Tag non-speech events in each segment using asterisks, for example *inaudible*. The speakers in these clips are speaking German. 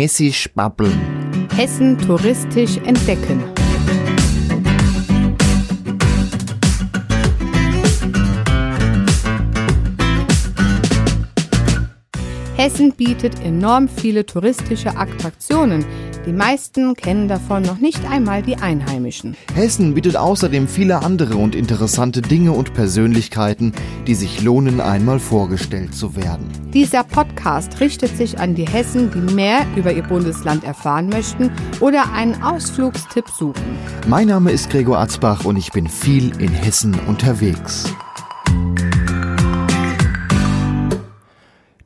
Hessisch babbeln. Hessen touristisch entdecken. Hessen bietet enorm viele touristische Attraktionen. Die meisten kennen davon noch nicht einmal die Einheimischen. Hessen bietet außerdem viele andere und interessante Dinge und Persönlichkeiten, die sich lohnen, einmal vorgestellt zu werden. Dieser Podcast richtet sich an die Hessen, die mehr über ihr Bundesland erfahren möchten oder einen Ausflugstipp suchen. Mein Name ist Gregor Atzbach und ich bin viel in Hessen unterwegs.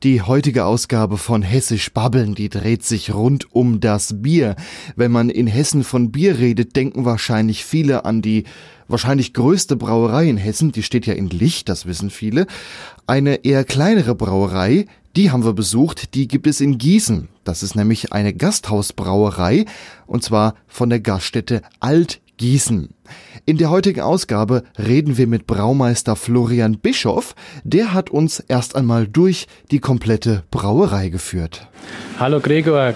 Die heutige Ausgabe von Hessisch Babbeln, die dreht sich rund um das Bier. Wenn man in Hessen von Bier redet, denken wahrscheinlich viele an die wahrscheinlich größte Brauerei in Hessen, die steht ja in Licht, das wissen viele. Eine eher kleinere Brauerei, die haben wir besucht, die gibt es in Gießen. Das ist nämlich eine Gasthausbrauerei und zwar von der Gaststätte Alt Gießen. In der heutigen Ausgabe reden wir mit Braumeister Florian Bischoff. Der hat uns erst einmal durch die komplette Brauerei geführt. Hallo Gregor.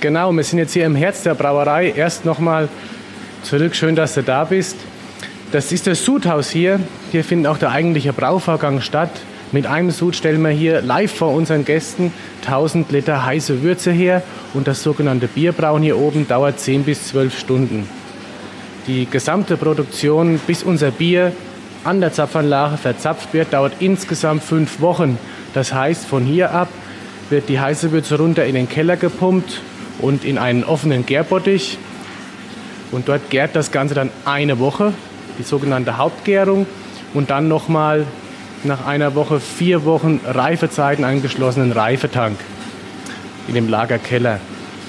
Genau, wir sind jetzt hier im Herz der Brauerei. Erst nochmal zurück, schön, dass du da bist. Das ist das Sudhaus hier. Hier findet auch der eigentliche Brauvorgang statt. Mit einem Sud stellen wir hier live vor unseren Gästen 1000 Liter heiße Würze her und das sogenannte Bierbrauen hier oben dauert 10 bis 12 Stunden. Die gesamte Produktion, bis unser Bier an der Zapfanlage verzapft wird, dauert insgesamt fünf Wochen. Das heißt, von hier ab wird die heiße Würze runter in den Keller gepumpt und in einen offenen Gärbottich. Und dort gärt das Ganze dann eine Woche, die sogenannte Hauptgärung. Und dann nochmal nach einer Woche vier Wochen Reifezeiten einen geschlossenen Reifetank in dem Lagerkeller.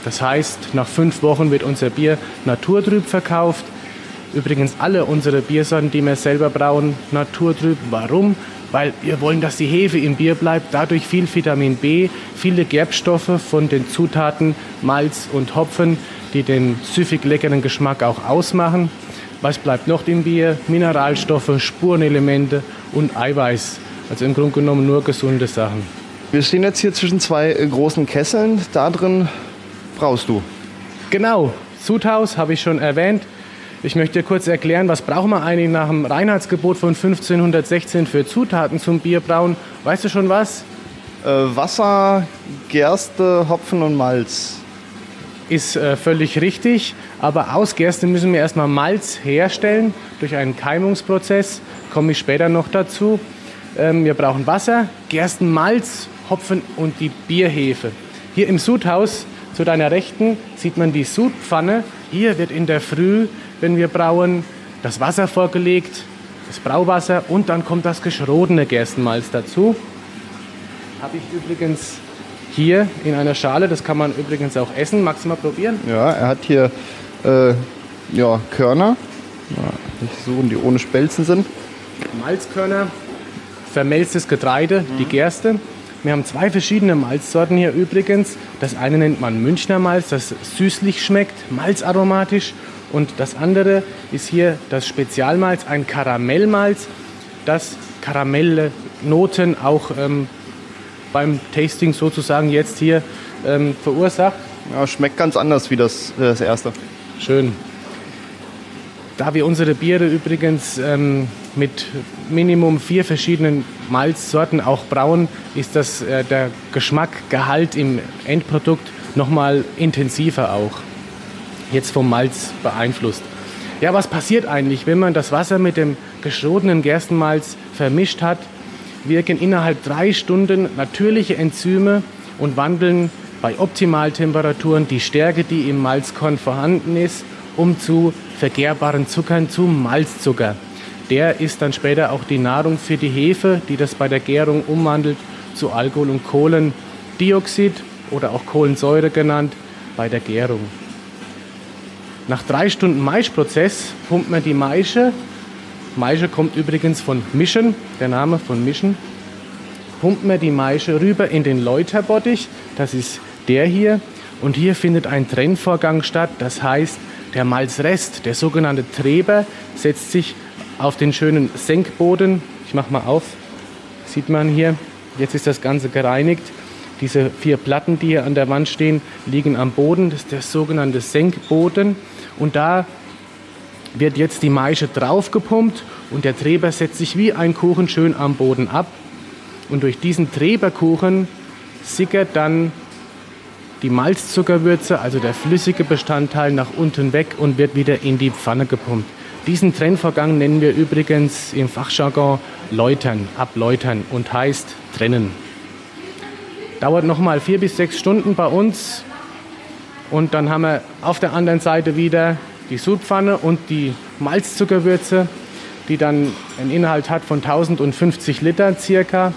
Das heißt, nach fünf Wochen wird unser Bier naturtrüb verkauft Übrigens alle unsere Biersorten, die wir selber brauen, naturtrüb. Warum? Weil wir wollen, dass die Hefe im Bier bleibt, dadurch viel Vitamin B, viele Gerbstoffe von den Zutaten Malz und Hopfen, die den süffig leckeren Geschmack auch ausmachen. Was bleibt noch im Bier? Mineralstoffe, Spurenelemente und Eiweiß. Also im Grunde genommen nur gesunde Sachen. Wir stehen jetzt hier zwischen zwei äh, großen Kesseln. Da drin brauchst du. Genau, Sudhaus habe ich schon erwähnt. Ich möchte kurz erklären, was braucht man eigentlich nach dem Reinheitsgebot von 1516 für Zutaten zum Bierbrauen. Weißt du schon was? Äh, Wasser, Gerste, Hopfen und Malz. Ist äh, völlig richtig, aber aus Gerste müssen wir erstmal Malz herstellen durch einen Keimungsprozess. Komme ich später noch dazu. Ähm, wir brauchen Wasser, Gerstenmalz, Hopfen und die Bierhefe. Hier im Sudhaus zu deiner Rechten sieht man die Sudpfanne. Hier wird in der Früh wenn wir brauen, das Wasser vorgelegt, das Brauwasser und dann kommt das geschrodene Gerstenmalz dazu. Habe ich übrigens hier in einer Schale, das kann man übrigens auch essen. Magst du mal probieren? Ja, er hat hier äh, ja, Körner. Ja, ich suche, die ohne Spelzen sind. Malzkörner, vermelztes Getreide, mhm. die Gerste. Wir haben zwei verschiedene Malzsorten hier übrigens. Das eine nennt man Münchner Malz, das süßlich schmeckt, malzaromatisch. Und das andere ist hier das Spezialmalz, ein Karamellmalz, das Karamellnoten auch ähm, beim Tasting sozusagen jetzt hier ähm, verursacht. Ja, schmeckt ganz anders wie das, das erste. Schön. Da wir unsere Biere übrigens ähm, mit Minimum vier verschiedenen Malzsorten auch brauen, ist das, äh, der Geschmackgehalt im Endprodukt nochmal intensiver auch jetzt vom Malz beeinflusst. Ja, was passiert eigentlich, wenn man das Wasser mit dem geschrotenen Gerstenmalz vermischt hat? Wirken innerhalb drei Stunden natürliche Enzyme und wandeln bei Optimaltemperaturen die Stärke, die im Malzkorn vorhanden ist, um zu vergärbaren Zuckern zu Malzzucker. Der ist dann später auch die Nahrung für die Hefe, die das bei der Gärung umwandelt zu Alkohol und Kohlendioxid oder auch Kohlensäure genannt bei der Gärung. Nach drei Stunden Maischprozess pumpt man die Maische. Maische kommt übrigens von Mischen, der Name von Mischen. Pumpt man die Maische rüber in den Läuterbottich, das ist der hier. Und hier findet ein Trennvorgang statt, das heißt, der Malzrest, der sogenannte Treber, setzt sich auf den schönen Senkboden. Ich mache mal auf, sieht man hier. Jetzt ist das Ganze gereinigt. Diese vier Platten, die hier an der Wand stehen, liegen am Boden. Das ist der sogenannte Senkboden. Und da wird jetzt die Maische draufgepumpt und der Treber setzt sich wie ein Kuchen schön am Boden ab. Und durch diesen Treberkuchen sickert dann die Malzzuckerwürze, also der flüssige Bestandteil, nach unten weg und wird wieder in die Pfanne gepumpt. Diesen Trennvorgang nennen wir übrigens im Fachjargon Läutern, abläutern und heißt trennen. Dauert nochmal vier bis sechs Stunden bei uns und dann haben wir auf der anderen Seite wieder die Sudpfanne und die Malzzuckerwürze, die dann einen Inhalt hat von 1050 Liter circa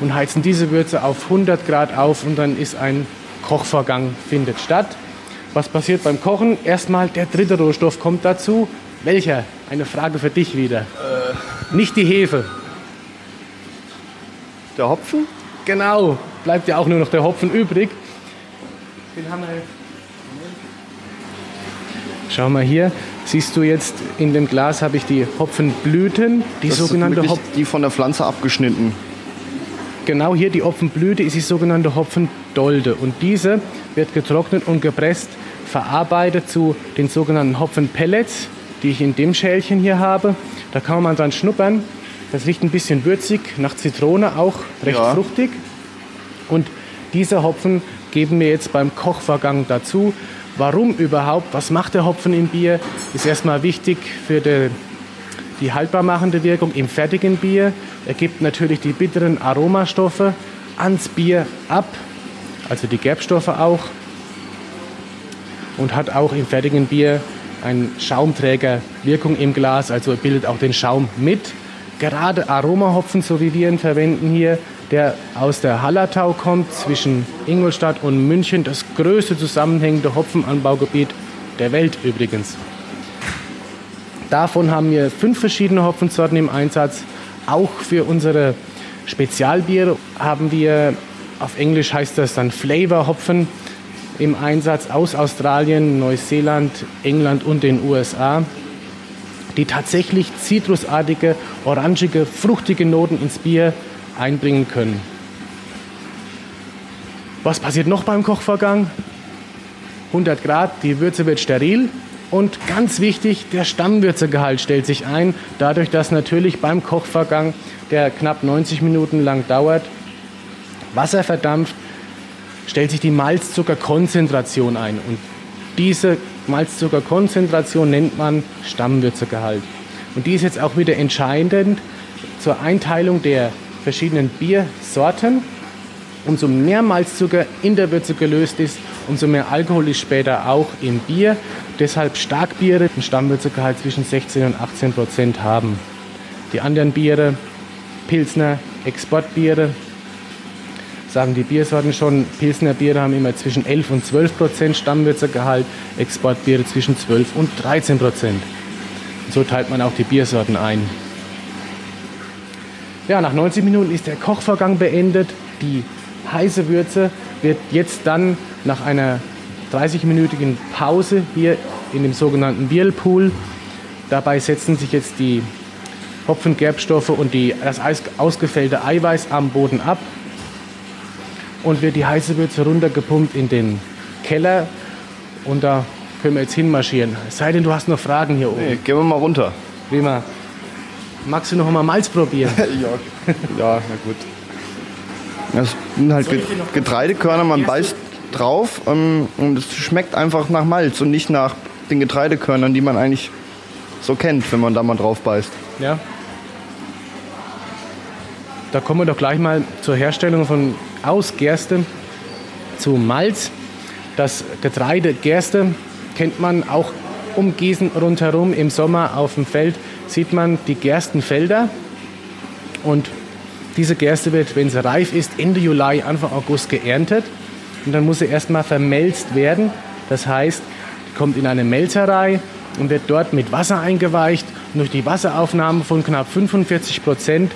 und heizen diese Würze auf 100 Grad auf und dann ist ein Kochvorgang findet statt. Was passiert beim Kochen? Erstmal der dritte Rohstoff kommt dazu. Welcher? Eine Frage für dich wieder. Äh. Nicht die Hefe. Der Hopfen? Genau, bleibt ja auch nur noch der Hopfen übrig. Den haben wir Schau mal hier, siehst du jetzt in dem Glas habe ich die Hopfenblüten, die das sogenannte Hopfen. Die von der Pflanze abgeschnitten. Genau hier die Hopfenblüte ist die sogenannte Hopfendolde und diese wird getrocknet und gepresst, verarbeitet zu den sogenannten Hopfenpellets, die ich in dem Schälchen hier habe. Da kann man dann schnuppern. Das riecht ein bisschen würzig, nach Zitrone auch recht ja. fruchtig. Und diese Hopfen geben wir jetzt beim Kochvorgang dazu. Warum überhaupt? Was macht der Hopfen im Bier? Ist erstmal wichtig für die, die haltbarmachende Wirkung im fertigen Bier. Er gibt natürlich die bitteren Aromastoffe ans Bier ab, also die Gerbstoffe auch. Und hat auch im fertigen Bier eine Schaumträgerwirkung im Glas, also bildet auch den Schaum mit. Gerade Aromahopfen, so wie wir ihn verwenden hier, der aus der Hallertau kommt, zwischen Ingolstadt und München, das größte zusammenhängende Hopfenanbaugebiet der Welt übrigens. Davon haben wir fünf verschiedene Hopfensorten im Einsatz. Auch für unsere Spezialbiere haben wir, auf Englisch heißt das dann Flavor Hopfen, im Einsatz aus Australien, Neuseeland, England und den USA, die tatsächlich zitrusartige, orangige, fruchtige Noten ins Bier einbringen können. Was passiert noch beim Kochvorgang? 100 Grad, die Würze wird steril und ganz wichtig, der Stammwürzegehalt stellt sich ein, dadurch, dass natürlich beim Kochvorgang, der knapp 90 Minuten lang dauert, Wasser verdampft, stellt sich die Malzzuckerkonzentration ein und diese Malzzuckerkonzentration nennt man Stammwürzegehalt. Und die ist jetzt auch wieder entscheidend zur Einteilung der verschiedenen Biersorten. Umso mehr Malzzucker in der Würze gelöst ist, umso mehr Alkohol ist später auch im Bier. Deshalb Starkbiere einen Stammwürzegehalt zwischen 16 und 18 Prozent haben. Die anderen Biere, Pilsner, Exportbiere, sagen die Biersorten schon, Pilsner Biere haben immer zwischen 11 und 12 Prozent Stammwürzegehalt, Exportbiere zwischen 12 und 13 Prozent. So teilt man auch die Biersorten ein. Ja, nach 90 Minuten ist der Kochvorgang beendet. Die heiße Würze wird jetzt dann nach einer 30-minütigen Pause hier in dem sogenannten Whirlpool. Dabei setzen sich jetzt die Hopfengerbstoffe und die, das ausgefällte Eiweiß am Boden ab und wird die heiße Würze runtergepumpt in den Keller und da können wir jetzt hinmarschieren. Es sei denn, du hast noch Fragen hier oben. Nee, gehen wir mal runter. Prima. Magst du noch mal Malz probieren? *laughs* ja. ja, na gut. Das sind halt Getreidekörner, man beißt drauf ähm, und es schmeckt einfach nach Malz und nicht nach den Getreidekörnern, die man eigentlich so kennt, wenn man da mal drauf beißt. Ja. Da kommen wir doch gleich mal zur Herstellung von aus Gerste zu Malz. Das Getreide Gerste kennt man auch um Gießen rundherum im Sommer auf dem Feld sieht man die Gerstenfelder. Und diese Gerste wird, wenn sie reif ist, Ende Juli, Anfang August geerntet. Und dann muss sie erstmal vermelzt werden. Das heißt, die kommt in eine Melzerei und wird dort mit Wasser eingeweicht. Und durch die Wasseraufnahme von knapp 45 Prozent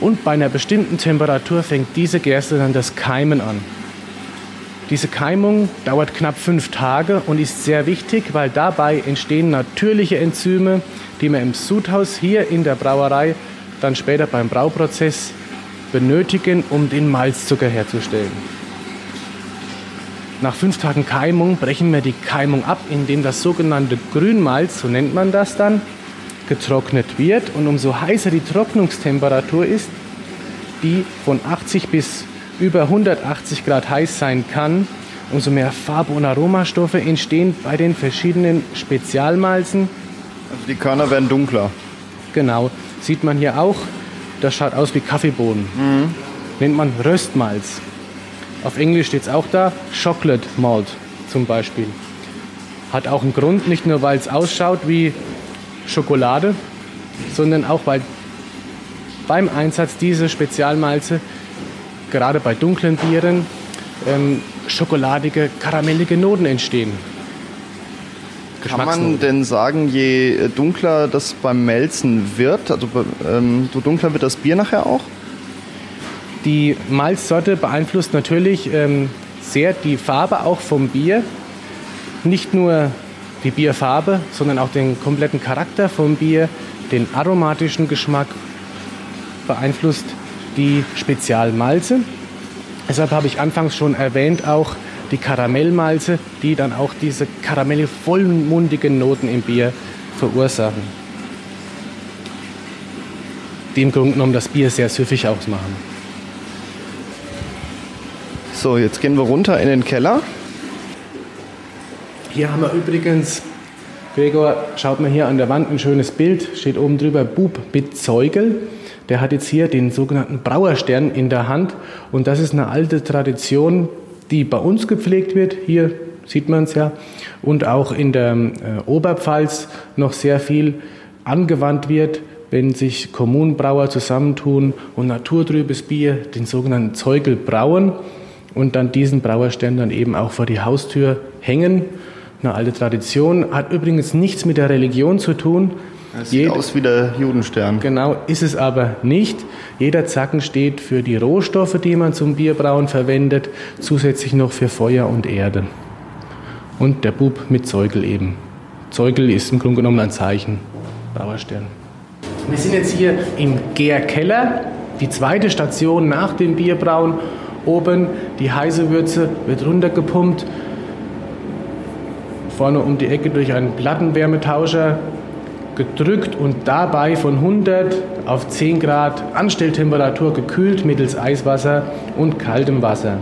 und bei einer bestimmten Temperatur fängt diese Gerste dann das Keimen an. Diese Keimung dauert knapp fünf Tage und ist sehr wichtig, weil dabei entstehen natürliche Enzyme, die wir im Sudhaus hier in der Brauerei dann später beim Brauprozess benötigen, um den Malzzucker herzustellen. nach fünf Tagen Keimung brechen wir die Keimung ab, indem das sogenannte Grünmalz, so nennt man das dann, getrocknet wird. Und umso heißer die Trocknungstemperatur ist, die von 80 bis über 180 Grad heiß sein kann, umso mehr Farbe- und Aromastoffe entstehen bei den verschiedenen Spezialmalzen. Also die Körner werden dunkler. Genau, sieht man hier auch. Das schaut aus wie Kaffeebohnen. Mhm. Nennt man Röstmalz. Auf Englisch steht es auch da, Chocolate Malt zum Beispiel. Hat auch einen Grund, nicht nur weil es ausschaut wie Schokolade, sondern auch weil beim Einsatz dieser Spezialmalze, gerade bei dunklen Bieren, ähm, schokoladige, karamellige Noten entstehen. Kann man denn sagen, je dunkler das beim Melzen wird, also ähm, so dunkler wird das Bier nachher auch? Die Malzsorte beeinflusst natürlich ähm, sehr die Farbe auch vom Bier. Nicht nur die Bierfarbe, sondern auch den kompletten Charakter vom Bier, den aromatischen Geschmack beeinflusst die Spezialmalze. Deshalb habe ich anfangs schon erwähnt auch die Karamellmalze, die dann auch diese karamellig vollmundigen Noten im Bier verursachen. Die im Grunde genommen das Bier sehr süffig ausmachen. So, jetzt gehen wir runter in den Keller. Hier haben wir übrigens, Gregor, schaut mal hier an der Wand ein schönes Bild, steht oben drüber Bub mit Zeugel. Der hat jetzt hier den sogenannten Brauerstern in der Hand und das ist eine alte Tradition, die bei uns gepflegt wird. Hier sieht man es ja und auch in der äh, Oberpfalz noch sehr viel angewandt wird, wenn sich Kommunenbrauer zusammentun und naturtrübes Bier, den sogenannten Zeugel brauen und dann diesen Brauerstern dann eben auch vor die Haustür hängen. Eine alte Tradition, hat übrigens nichts mit der Religion zu tun. Es sieht Jed aus wie der Judenstern. Genau, ist es aber nicht. Jeder Zacken steht für die Rohstoffe, die man zum Bierbrauen verwendet, zusätzlich noch für Feuer und Erde. Und der Bub mit Zeugel eben. Zeugel ist im Grunde genommen ein Zeichen. Brauerstern. Wir sind jetzt hier im Gärkeller, die zweite Station nach dem Bierbrauen. Oben die heiße Würze wird runtergepumpt, vorne um die Ecke durch einen Plattenwärmetauscher gedrückt und dabei von 100 auf 10 Grad Anstelltemperatur gekühlt mittels Eiswasser und kaltem Wasser.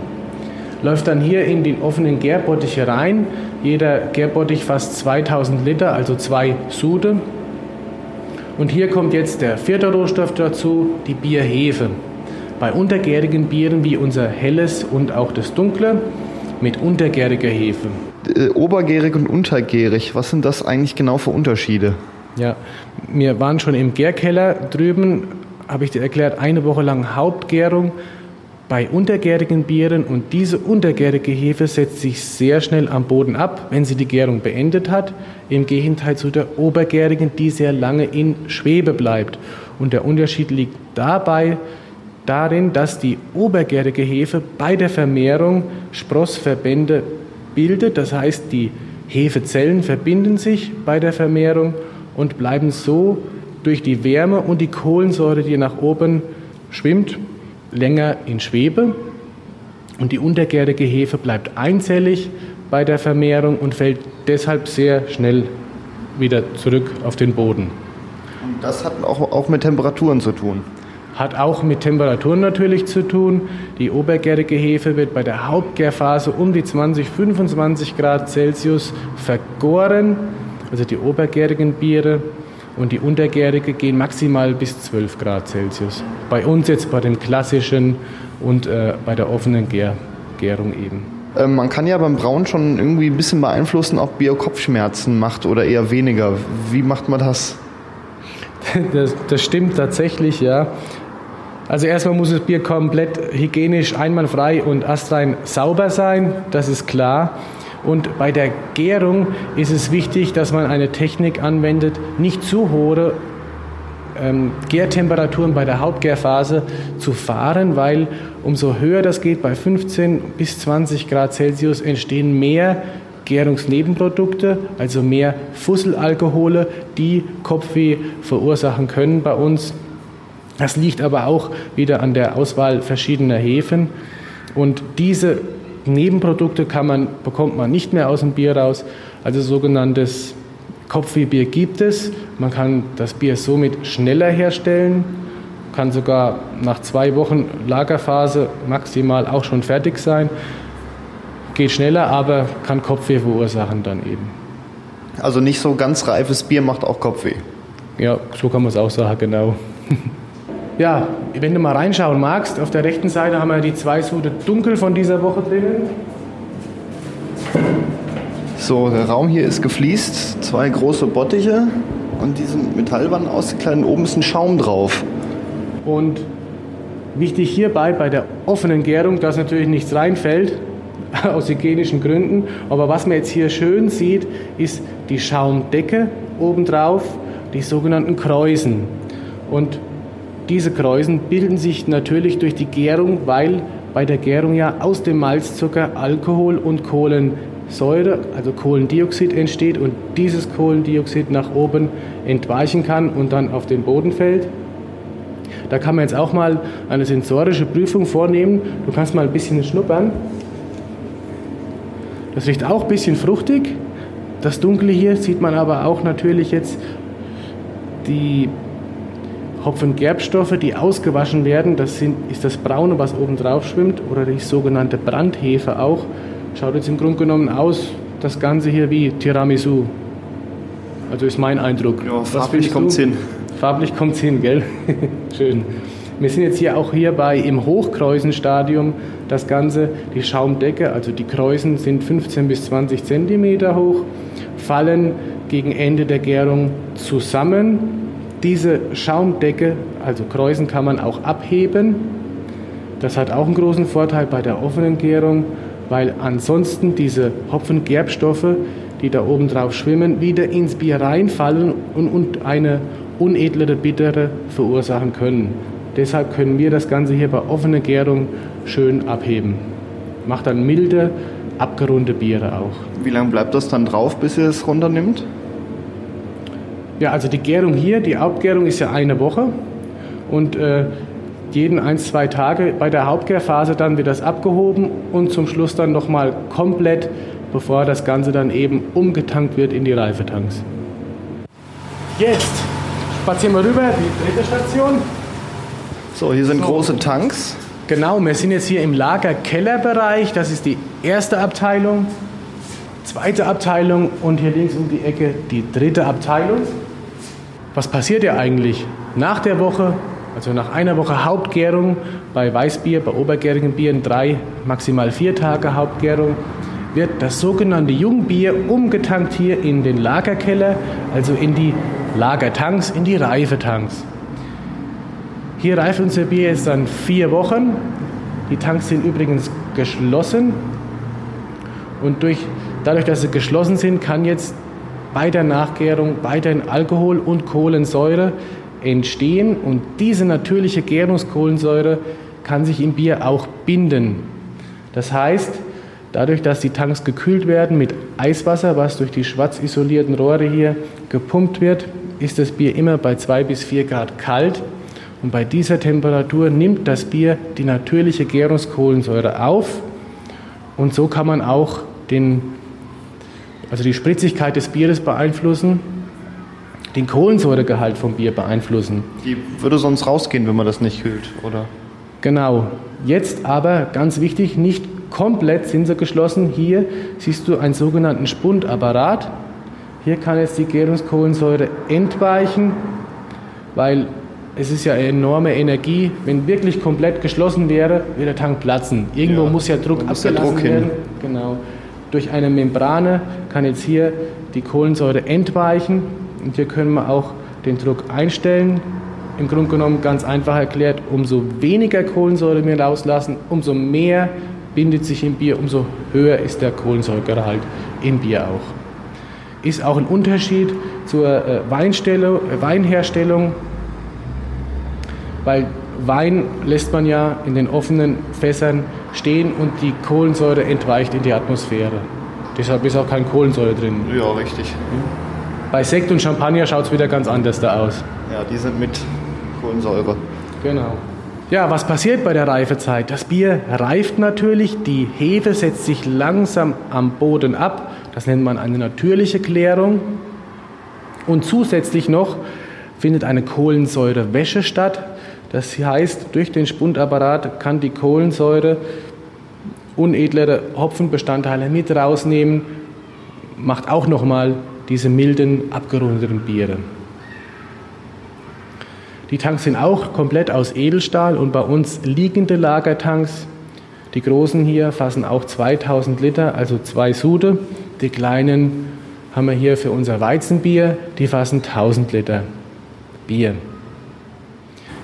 Läuft dann hier in den offenen Gärbottiche rein. Jeder Gärbottich fast 2000 Liter, also zwei Sude. Und hier kommt jetzt der vierte Rohstoff dazu, die Bierhefe. Bei untergärigen Bieren wie unser helles und auch das dunkle mit untergäriger Hefe. Äh, obergärig und untergärig, was sind das eigentlich genau für Unterschiede? Ja, wir waren schon im Gärkeller drüben, habe ich dir erklärt, eine Woche lang Hauptgärung bei untergärigen Bieren und diese untergärige Hefe setzt sich sehr schnell am Boden ab, wenn sie die Gärung beendet hat, im Gegenteil zu der obergärigen, die sehr lange in Schwebe bleibt. Und der Unterschied liegt dabei, darin, dass die obergärige Hefe bei der Vermehrung Sprossverbände bildet. Das heißt, die Hefezellen verbinden sich bei der Vermehrung und bleiben so durch die Wärme und die Kohlensäure, die nach oben schwimmt, länger in Schwebe. Und die untergärige Hefe bleibt einzellig bei der Vermehrung und fällt deshalb sehr schnell wieder zurück auf den Boden. Und das hat auch, auch mit Temperaturen zu tun. Hat auch mit Temperaturen natürlich zu tun. Die obergärige Hefe wird bei der Hauptgärphase um die 20, 25 Grad Celsius vergoren, also die obergärigen Biere. Und die untergärige gehen maximal bis 12 Grad Celsius. Bei uns jetzt bei dem klassischen und äh, bei der offenen Gär Gärung eben. Ähm, man kann ja beim Brauen schon irgendwie ein bisschen beeinflussen, ob Bier Kopfschmerzen macht oder eher weniger. Wie macht man das? *laughs* Das, das stimmt tatsächlich, ja. Also erstmal muss das Bier komplett hygienisch, einwandfrei und astrein sauber sein, das ist klar. Und bei der Gärung ist es wichtig, dass man eine Technik anwendet, nicht zu hohe ähm, Gärtemperaturen bei der Hauptgärphase zu fahren, weil umso höher das geht, bei 15 bis 20 Grad Celsius entstehen mehr Gärungsnebenprodukte, also mehr Fusselalkohole, die Kopfweh verursachen können bei uns. Das liegt aber auch wieder an der Auswahl verschiedener Hefen. Und diese Nebenprodukte kann man, bekommt man nicht mehr aus dem Bier raus. Also sogenanntes Kopfwehbier gibt es. Man kann das Bier somit schneller herstellen, kann sogar nach zwei Wochen Lagerphase maximal auch schon fertig sein. Geht schneller, aber kann Kopfweh verursachen dann eben. Also nicht so ganz reifes Bier macht auch Kopfweh. Ja, so kann man es auch sagen, genau. *laughs* ja, wenn du mal reinschauen magst, auf der rechten Seite haben wir die zwei Sude Dunkel von dieser Woche drinnen. So, der Raum hier ist gefliest, zwei große Bottiche und diese Metallwand ausgekleidet, oben ist ein Schaum drauf. Und wichtig hierbei bei der offenen Gärung, dass natürlich nichts reinfällt, *laughs* aus hygienischen Gründen. Aber was man jetzt hier schön sieht, ist die Schaumdecke obendrauf, die sogenannten Kräusen. Und diese Kräusen bilden sich natürlich durch die Gärung, weil bei der Gärung ja aus dem Malzzucker Alkohol und Kohlensäure, also Kohlendioxid entsteht und dieses Kohlendioxid nach oben entweichen kann und dann auf den Boden fällt. Da kann man jetzt auch mal eine sensorische Prüfung vornehmen. Du kannst mal ein bisschen schnuppern. Das riecht auch ein bisschen fruchtig. Das Dunkle hier sieht man aber auch natürlich jetzt die Hopfengerbstoffe, die ausgewaschen werden. Das sind, ist das Braune, was oben drauf schwimmt, oder die sogenannte Brandhefe auch. Schaut jetzt im Grunde genommen aus, das Ganze hier wie Tiramisu. Also ist mein Eindruck. Ja, farblich kommt es hin. Farblich kommt es hin, gell? *laughs* Schön. Wir sind jetzt hier auch hier bei im Hochkräusenstadium. Das Ganze, die Schaumdecke, also die Kräusen sind 15 bis 20 Zentimeter hoch, fallen gegen Ende der Gärung zusammen. Diese Schaumdecke, also Kräusen, kann man auch abheben. Das hat auch einen großen Vorteil bei der offenen Gärung, weil ansonsten diese Hopfengerbstoffe, die da oben drauf schwimmen, wieder ins Bier reinfallen und, und eine unedlere Bittere verursachen können. Deshalb können wir das Ganze hier bei offener Gärung schön abheben. Macht dann milde, abgerundete Biere auch. Wie lange bleibt das dann drauf, bis ihr es runternimmt? Ja, also die Gärung hier, die Hauptgärung ist ja eine Woche und äh, jeden ein, zwei Tage bei der Hauptgärphase dann wird das abgehoben und zum Schluss dann nochmal komplett, bevor das Ganze dann eben umgetankt wird in die Reifetanks. Jetzt spazieren wir rüber, die dritte Station. So, hier sind so. große Tanks. Genau, wir sind jetzt hier im Lager-Keller-Bereich. Das ist die erste Abteilung, zweite Abteilung und hier links um die Ecke die dritte Abteilung. Was passiert ja eigentlich nach der Woche, also nach einer Woche Hauptgärung bei Weißbier, bei obergärigen Bieren drei, maximal vier Tage Hauptgärung, wird das sogenannte Jungbier umgetankt hier in den Lagerkeller, also in die Lagertanks, in die Reifetanks. Hier reift unser Bier jetzt dann vier Wochen. Die Tanks sind übrigens geschlossen. Und durch, dadurch, dass sie geschlossen sind, kann jetzt bei der Nachgärung weiterhin Alkohol und Kohlensäure entstehen. Und diese natürliche Gärungskohlensäure kann sich im Bier auch binden. Das heißt, dadurch, dass die Tanks gekühlt werden mit Eiswasser, was durch die schwarz isolierten Rohre hier gepumpt wird, ist das Bier immer bei 2 bis 4 Grad kalt. Und bei dieser Temperatur nimmt das Bier die natürliche Gärungskohlensäure auf und so kann man auch den, also die Spritzigkeit des Bieres beeinflussen, den Kohlensäuregehalt vom Bier beeinflussen. Die würde sonst rausgehen, wenn man das nicht kühlt, oder? Genau. Jetzt aber ganz wichtig, nicht komplett sind sie geschlossen. Hier siehst du einen sogenannten Spundapparat. Hier kann jetzt die Gärungskohlensäure entweichen, weil es ist ja eine enorme Energie. Wenn wirklich komplett geschlossen wäre, würde der Tank platzen. Irgendwo ja, muss ja Druck abgelassen Druck werden. Hin. Genau. Durch eine Membrane kann jetzt hier die Kohlensäure entweichen und hier können wir auch den Druck einstellen. Im Grunde genommen ganz einfach erklärt, umso weniger Kohlensäure wir rauslassen, umso mehr bindet sich im Bier, umso höher ist der Kohlensäuregehalt im Bier auch. Ist auch ein Unterschied zur äh, Weinherstellung weil Wein lässt man ja in den offenen Fässern stehen und die Kohlensäure entweicht in die Atmosphäre. Deshalb ist auch kein Kohlensäure drin. Ja, richtig. Bei Sekt und Champagner schaut es wieder ganz anders da aus. Ja, die sind mit Kohlensäure. Genau. Ja, was passiert bei der Reifezeit? Das Bier reift natürlich, die Hefe setzt sich langsam am Boden ab. Das nennt man eine natürliche Klärung. Und zusätzlich noch findet eine Kohlensäurewäsche statt. Das heißt, durch den Spundapparat kann die Kohlensäure unedlere Hopfenbestandteile mit rausnehmen, macht auch nochmal diese milden, abgerundeten Biere. Die Tanks sind auch komplett aus Edelstahl und bei uns liegende Lagertanks. Die großen hier fassen auch 2000 Liter, also zwei Sude. Die kleinen haben wir hier für unser Weizenbier, die fassen 1000 Liter Bier.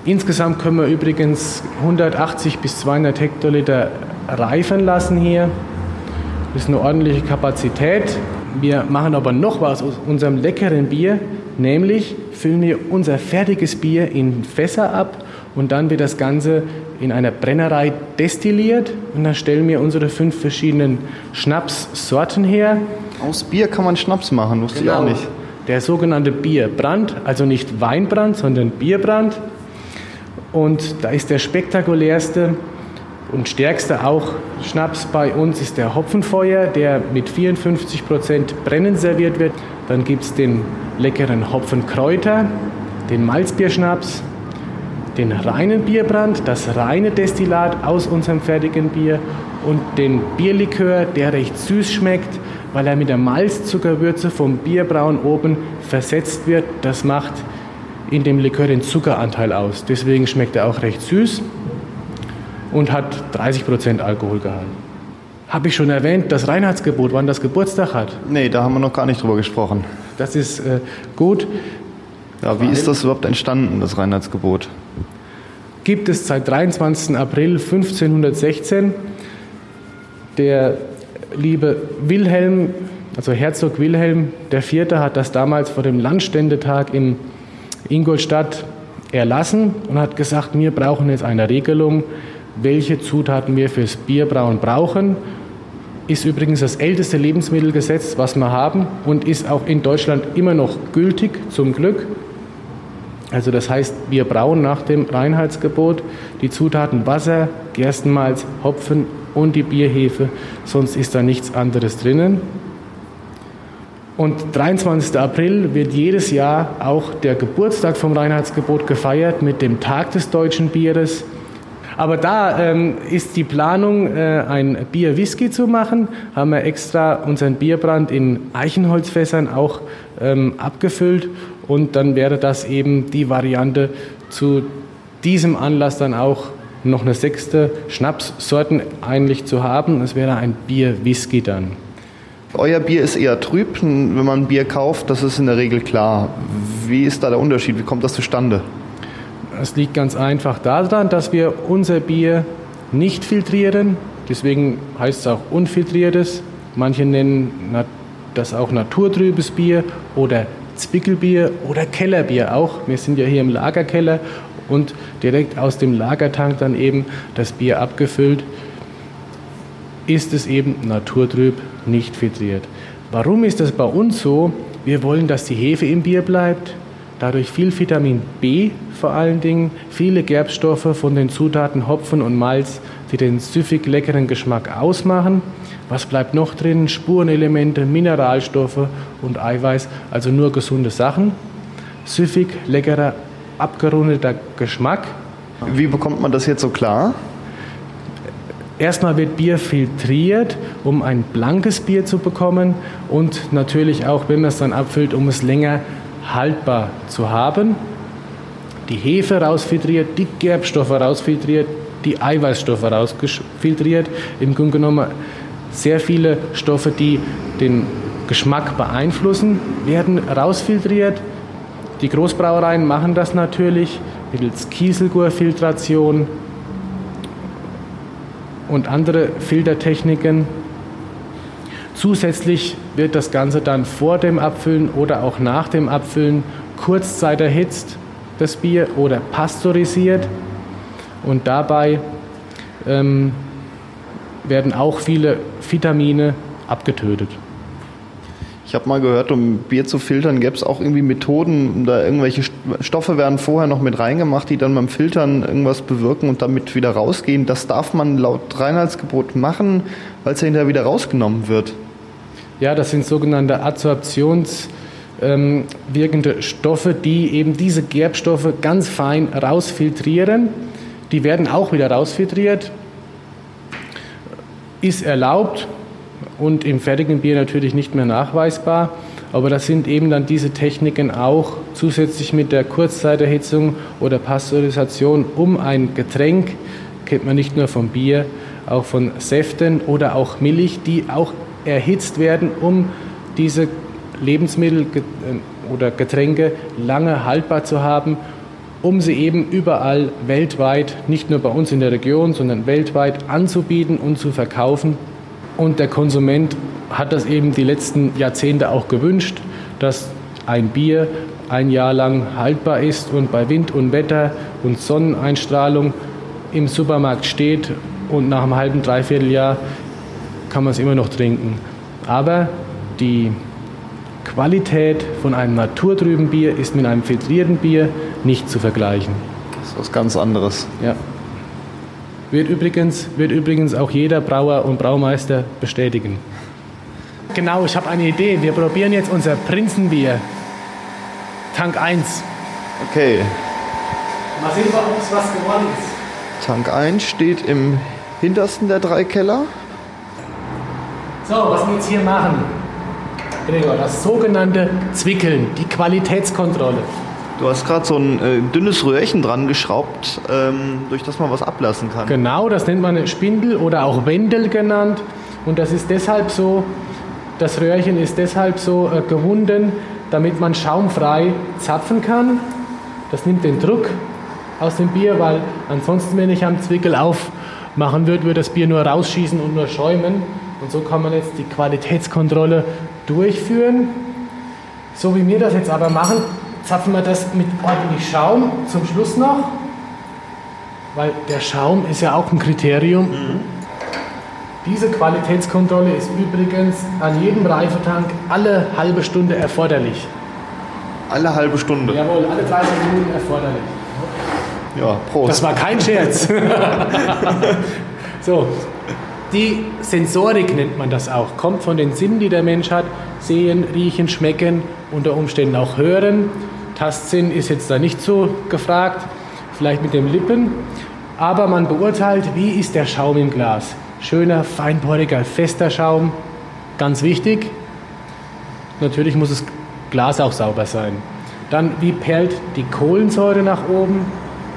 Insgesamt können wir übrigens 180 bis 200 Hektoliter reifen lassen hier. Das ist eine ordentliche Kapazität. Wir machen aber noch was aus unserem leckeren Bier, nämlich füllen wir unser fertiges Bier in Fässer ab und dann wird das Ganze in einer Brennerei destilliert und dann stellen wir unsere fünf verschiedenen Schnapssorten her. Aus Bier kann man Schnaps machen, wusste genau. ich auch genau. nicht. Der sogenannte Bierbrand, also nicht Weinbrand, sondern Bierbrand. Und da ist der spektakulärste und stärkste auch Schnaps bei uns ist der Hopfenfeuer, der mit 54 Prozent Brennen serviert wird. Dann gibt es den leckeren Hopfenkräuter, den Malzbierschnaps, den reinen Bierbrand, das reine Destillat aus unserem fertigen Bier und den Bierlikör, der recht süß schmeckt, weil er mit der Malzzuckerwürze vom Bierbrauen oben versetzt wird. Das macht in dem Likör den Zuckeranteil aus. Deswegen schmeckt er auch recht süß und hat 30% Alkoholgehalt. Habe ich schon erwähnt, das Reinheitsgebot, wann das Geburtstag hat? Nee, da haben wir noch gar nicht drüber gesprochen. Das ist äh, gut. Ja, wie ist das überhaupt entstanden, das Reinheitsgebot? Gibt es seit 23. April 1516. Der liebe Wilhelm, also Herzog Wilhelm IV., hat das damals vor dem Landständetag in Ingolstadt erlassen und hat gesagt, wir brauchen jetzt eine Regelung, welche Zutaten wir fürs Bierbrauen brauchen. Ist übrigens das älteste Lebensmittelgesetz, was wir haben und ist auch in Deutschland immer noch gültig, zum Glück. Also das heißt, wir brauen nach dem Reinheitsgebot die Zutaten Wasser, Gerstenmalz, Hopfen und die Bierhefe, sonst ist da nichts anderes drinnen. Und 23. April wird jedes Jahr auch der Geburtstag vom Reinheitsgebot gefeiert mit dem Tag des deutschen Bieres. Aber da ähm, ist die Planung, äh, ein Bier-Whisky zu machen. Haben wir extra unseren Bierbrand in Eichenholzfässern auch ähm, abgefüllt. Und dann wäre das eben die Variante zu diesem Anlass dann auch noch eine sechste Schnapssorten eigentlich zu haben. Es wäre ein Bier-Whisky dann. Euer Bier ist eher trüb, wenn man Bier kauft, das ist in der Regel klar. Wie ist da der Unterschied? Wie kommt das zustande? Es liegt ganz einfach daran, dass wir unser Bier nicht filtrieren. Deswegen heißt es auch unfiltriertes. Manche nennen das auch naturtrübes Bier oder Zwickelbier oder Kellerbier auch. Wir sind ja hier im Lagerkeller und direkt aus dem Lagertank dann eben das Bier abgefüllt. Ist es eben naturtrüb, nicht filtriert. Warum ist das bei uns so? Wir wollen, dass die Hefe im Bier bleibt. Dadurch viel Vitamin B vor allen Dingen, viele Gerbstoffe von den Zutaten Hopfen und Malz, die den süffig leckeren Geschmack ausmachen. Was bleibt noch drin? Spurenelemente, Mineralstoffe und Eiweiß, also nur gesunde Sachen. Süffig, leckerer, abgerundeter Geschmack. Wie bekommt man das jetzt so klar? Erstmal wird Bier filtriert, um ein blankes Bier zu bekommen und natürlich auch, wenn man es dann abfüllt, um es länger haltbar zu haben. Die Hefe rausfiltriert, die Gerbstoffe rausfiltriert, die Eiweißstoffe rausfiltriert. Im Grunde genommen sehr viele Stoffe, die den Geschmack beeinflussen, werden rausfiltriert. Die Großbrauereien machen das natürlich mittels Kieselgurfiltration und andere Filtertechniken. Zusätzlich wird das Ganze dann vor dem Abfüllen oder auch nach dem Abfüllen kurzzeit erhitzt, das Bier, oder pasteurisiert. Und dabei ähm, werden auch viele Vitamine abgetötet. Ich habe mal gehört, um Bier zu filtern, gäbe es auch irgendwie Methoden, da irgendwelche Stoffe werden vorher noch mit reingemacht, die dann beim Filtern irgendwas bewirken und damit wieder rausgehen. Das darf man laut Reinheitsgebot machen, weil es ja hinterher wieder rausgenommen wird. Ja, das sind sogenannte Adsorptionswirkende ähm, Stoffe, die eben diese Gerbstoffe ganz fein rausfiltrieren. Die werden auch wieder rausfiltriert. Ist erlaubt, und im fertigen Bier natürlich nicht mehr nachweisbar. Aber das sind eben dann diese Techniken auch zusätzlich mit der Kurzzeiterhitzung oder Pasteurisation um ein Getränk, kennt man nicht nur vom Bier, auch von Säften oder auch Milch, die auch erhitzt werden, um diese Lebensmittel äh, oder Getränke lange haltbar zu haben, um sie eben überall weltweit, nicht nur bei uns in der Region, sondern weltweit anzubieten und zu verkaufen. Und der Konsument hat das eben die letzten Jahrzehnte auch gewünscht, dass ein Bier ein Jahr lang haltbar ist und bei Wind und Wetter und Sonneneinstrahlung im Supermarkt steht und nach einem halben, dreiviertel Jahr kann man es immer noch trinken. Aber die Qualität von einem naturtrüben Bier ist mit einem filtrierten Bier nicht zu vergleichen. Das ist was ganz anderes. Ja. Wird übrigens, wird übrigens auch jeder Brauer und Braumeister bestätigen. Genau, ich habe eine Idee. Wir probieren jetzt unser Prinzenbier. Tank 1. Okay. Mal sehen, ob es was geworden ist. Tank 1 steht im hintersten der drei Keller. So, was wir jetzt hier machen, Gregor, das sogenannte Zwickeln, die Qualitätskontrolle. Du hast gerade so ein äh, dünnes Röhrchen dran geschraubt, ähm, durch das man was ablassen kann. Genau, das nennt man Spindel oder auch Wendel genannt. Und das ist deshalb so, das Röhrchen ist deshalb so äh, gewunden, damit man schaumfrei zapfen kann. Das nimmt den Druck aus dem Bier, weil ansonsten, wenn ich am Zwickel aufmachen würde, würde das Bier nur rausschießen und nur schäumen. Und so kann man jetzt die Qualitätskontrolle durchführen. So wie wir das jetzt aber machen, zapfen wir das mit ordentlich Schaum zum Schluss noch, weil der Schaum ist ja auch ein Kriterium. Mhm. Diese Qualitätskontrolle ist übrigens an jedem Reifetank alle halbe Stunde erforderlich. Alle halbe Stunde? Jawohl, alle 30 Minuten erforderlich. Ja, Prost. Das war kein Scherz. *laughs* so, die Sensorik nennt man das auch. Kommt von den Sinnen, die der Mensch hat. Sehen, riechen, schmecken, unter Umständen auch hören. Tastsinn ist jetzt da nicht so gefragt, vielleicht mit den Lippen. Aber man beurteilt, wie ist der Schaum im Glas. Schöner, feinporiger, fester Schaum, ganz wichtig. Natürlich muss das Glas auch sauber sein. Dann, wie perlt die Kohlensäure nach oben?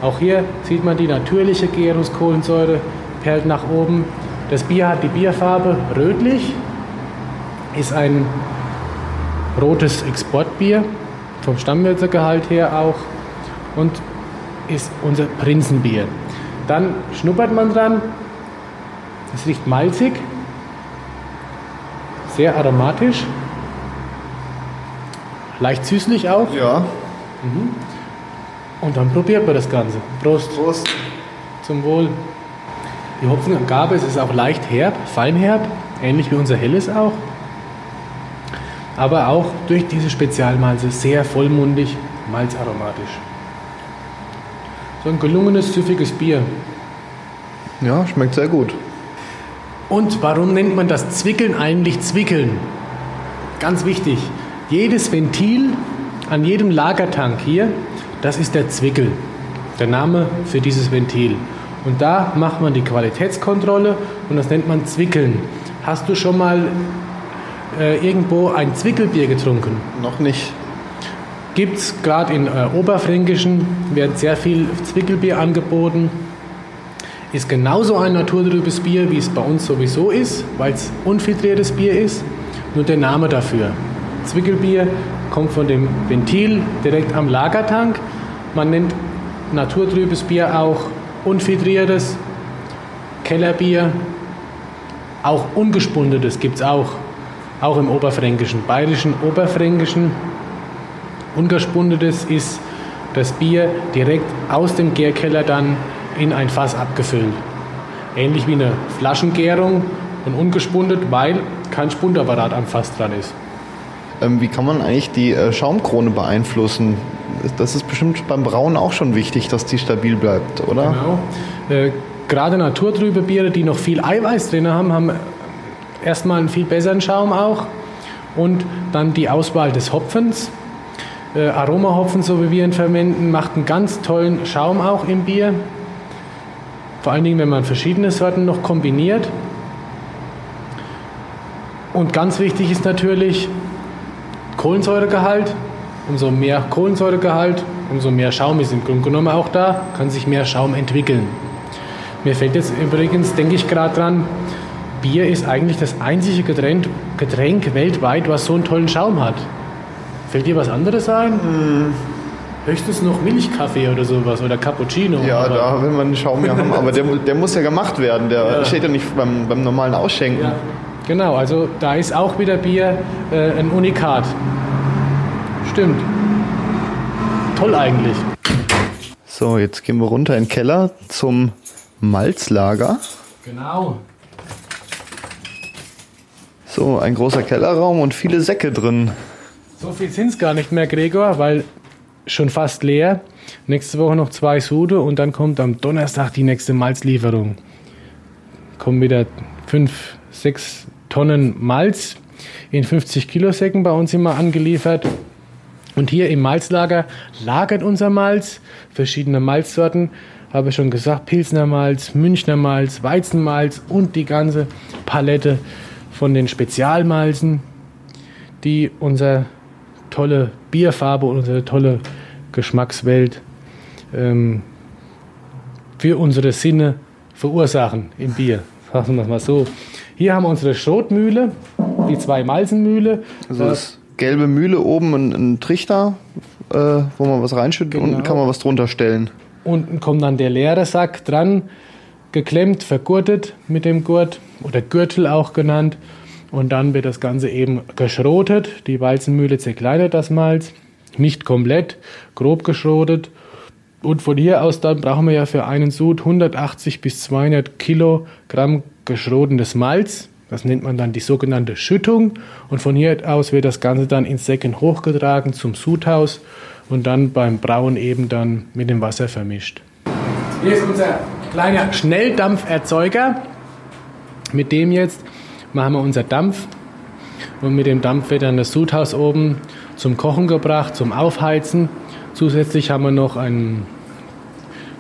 Auch hier sieht man die natürliche Gärungskohlensäure perlt nach oben. Das Bier hat die Bierfarbe rötlich, ist ein rotes Exportbier vom Stammwürzegehalt her auch und ist unser Prinzenbier. Dann schnuppert man dran, es riecht malzig, sehr aromatisch, leicht süßlich auch. Ja. Mhm. Und dann probiert man das Ganze. Prost. Prost. Zum Wohl. Die Hopfengabe ist auch leicht herb, feinherb, ähnlich wie unser helles auch aber auch durch diese Spezialmalze sehr vollmundig, malzaromatisch. So ein gelungenes, süffiges Bier. Ja, schmeckt sehr gut. Und warum nennt man das Zwickeln eigentlich Zwickeln? Ganz wichtig, jedes Ventil an jedem Lagertank hier, das ist der Zwickel, der Name für dieses Ventil. Und da macht man die Qualitätskontrolle und das nennt man Zwickeln. Hast du schon mal äh, irgendwo ein Zwickelbier getrunken? Noch nicht. Gibt es gerade in äh, Oberfränkischen, wird sehr viel Zwickelbier angeboten. Ist genauso ein naturtrübes Bier, wie es bei uns sowieso ist, weil es unfiltriertes Bier ist. Nur der Name dafür. Zwickelbier kommt von dem Ventil direkt am Lagertank. Man nennt naturtrübes Bier auch unfiltriertes Kellerbier. Auch ungespundetes gibt es auch auch im Oberfränkischen. Bayerischen, Oberfränkischen, ungespundetes ist das Bier direkt aus dem Gärkeller dann in ein Fass abgefüllt. Ähnlich wie eine Flaschengärung und ungespundet, weil kein Spundapparat am Fass dran ist. Ähm, wie kann man eigentlich die äh, Schaumkrone beeinflussen? Das ist bestimmt beim Brauen auch schon wichtig, dass die stabil bleibt, oder? Genau. Äh, gerade naturtrübe Biere, die noch viel Eiweiß drin haben, haben erstmal einen viel besseren Schaum auch. Und dann die Auswahl des Hopfens. Äh, Aromahopfen, so wie wir ihn verwenden, macht einen ganz tollen Schaum auch im Bier. Vor allen Dingen, wenn man verschiedene Sorten noch kombiniert. Und ganz wichtig ist natürlich Kohlensäuregehalt. Umso mehr Kohlensäuregehalt, umso mehr Schaum ist im Grunde genommen auch da, kann sich mehr Schaum entwickeln. Mir fällt jetzt übrigens, denke ich gerade dran, Bier ist eigentlich das einzige Getränk, Getränk, weltweit, was so einen tollen Schaum hat. Fällt dir was anderes ein? Mm. Höchstens noch Milchkaffee oder sowas oder Cappuccino. Ja, da will man einen Schaum ja haben, aber der, der muss ja gemacht werden. Der ja. steht ja nicht beim, beim normalen Ausschenken. Ja. Genau, also da ist auch wieder Bier äh, ein Unikat. Stimmt. Toll eigentlich. So, jetzt gehen wir runter in den Keller zum Malzlager. Genau. So, ein großer Kellerraum und viele Säcke drin. So viel sind es gar nicht mehr, Gregor, weil schon fast leer. Nächste Woche noch zwei Sude und dann kommt am Donnerstag die nächste Malzlieferung. Kommen wieder fünf, sechs Tonnen Malz in 50 Kilo Säcken bei uns immer angeliefert. Und hier im Malzlager lagert unser Malz, verschiedene Malzsorten, habe ich schon gesagt, Pilsner Malz, Münchner Malz, Weizenmalz und die ganze Palette von den Spezialmalzen, die unsere tolle Bierfarbe und unsere tolle Geschmackswelt ähm, für unsere Sinne verursachen im Bier. Sagen wir es mal so. Hier haben wir unsere Schrotmühle, die zwei Malzenmühle. Also das gelbe Mühle oben ein, ein Trichter, äh, wo man was reinschüttet genau. und kann man was drunter stellen. Unten kommt dann der leere Sack dran, geklemmt, vergurtet mit dem Gurt oder Gürtel auch genannt. Und dann wird das Ganze eben geschrotet. Die Walzenmühle zerkleinert das Malz, nicht komplett, grob geschrotet. Und von hier aus dann brauchen wir ja für einen Sud 180 bis 200 Kilogramm geschrotenes Malz. Das nennt man dann die sogenannte Schüttung. Und von hier aus wird das Ganze dann ins Säcken hochgetragen zum Sudhaus und dann beim Brauen eben dann mit dem Wasser vermischt. Hier ist unser kleiner Schnelldampferzeuger. Mit dem jetzt machen wir unser Dampf. Und mit dem Dampf wird dann das Sudhaus oben zum Kochen gebracht, zum Aufheizen. Zusätzlich haben wir noch einen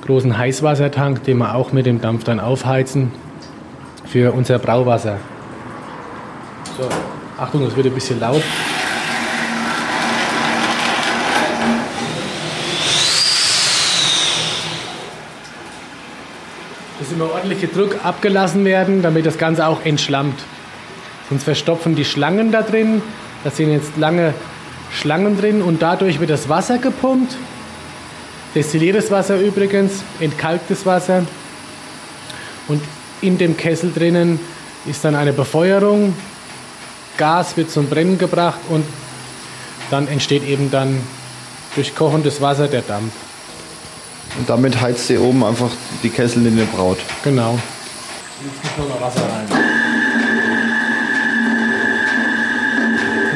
großen Heißwassertank, den wir auch mit dem Dampf dann aufheizen für unser Brauwasser. So, Achtung, es wird ein bisschen laut. Muss immer ordentliche Druck abgelassen werden, damit das Ganze auch entschlammt. Sonst verstopfen die Schlangen da drin. Da sind jetzt lange Schlangen drin und dadurch wird das Wasser gepumpt. Destilliertes Wasser übrigens, entkalktes Wasser. Und in dem Kessel drinnen ist dann eine Befeuerung Gas wird zum Brennen gebracht und dann entsteht eben dann durch kochendes Wasser der Dampf. Und damit heizt ihr oben einfach die Kessel, in ihr braut. Genau. Jetzt kommt noch Wasser rein.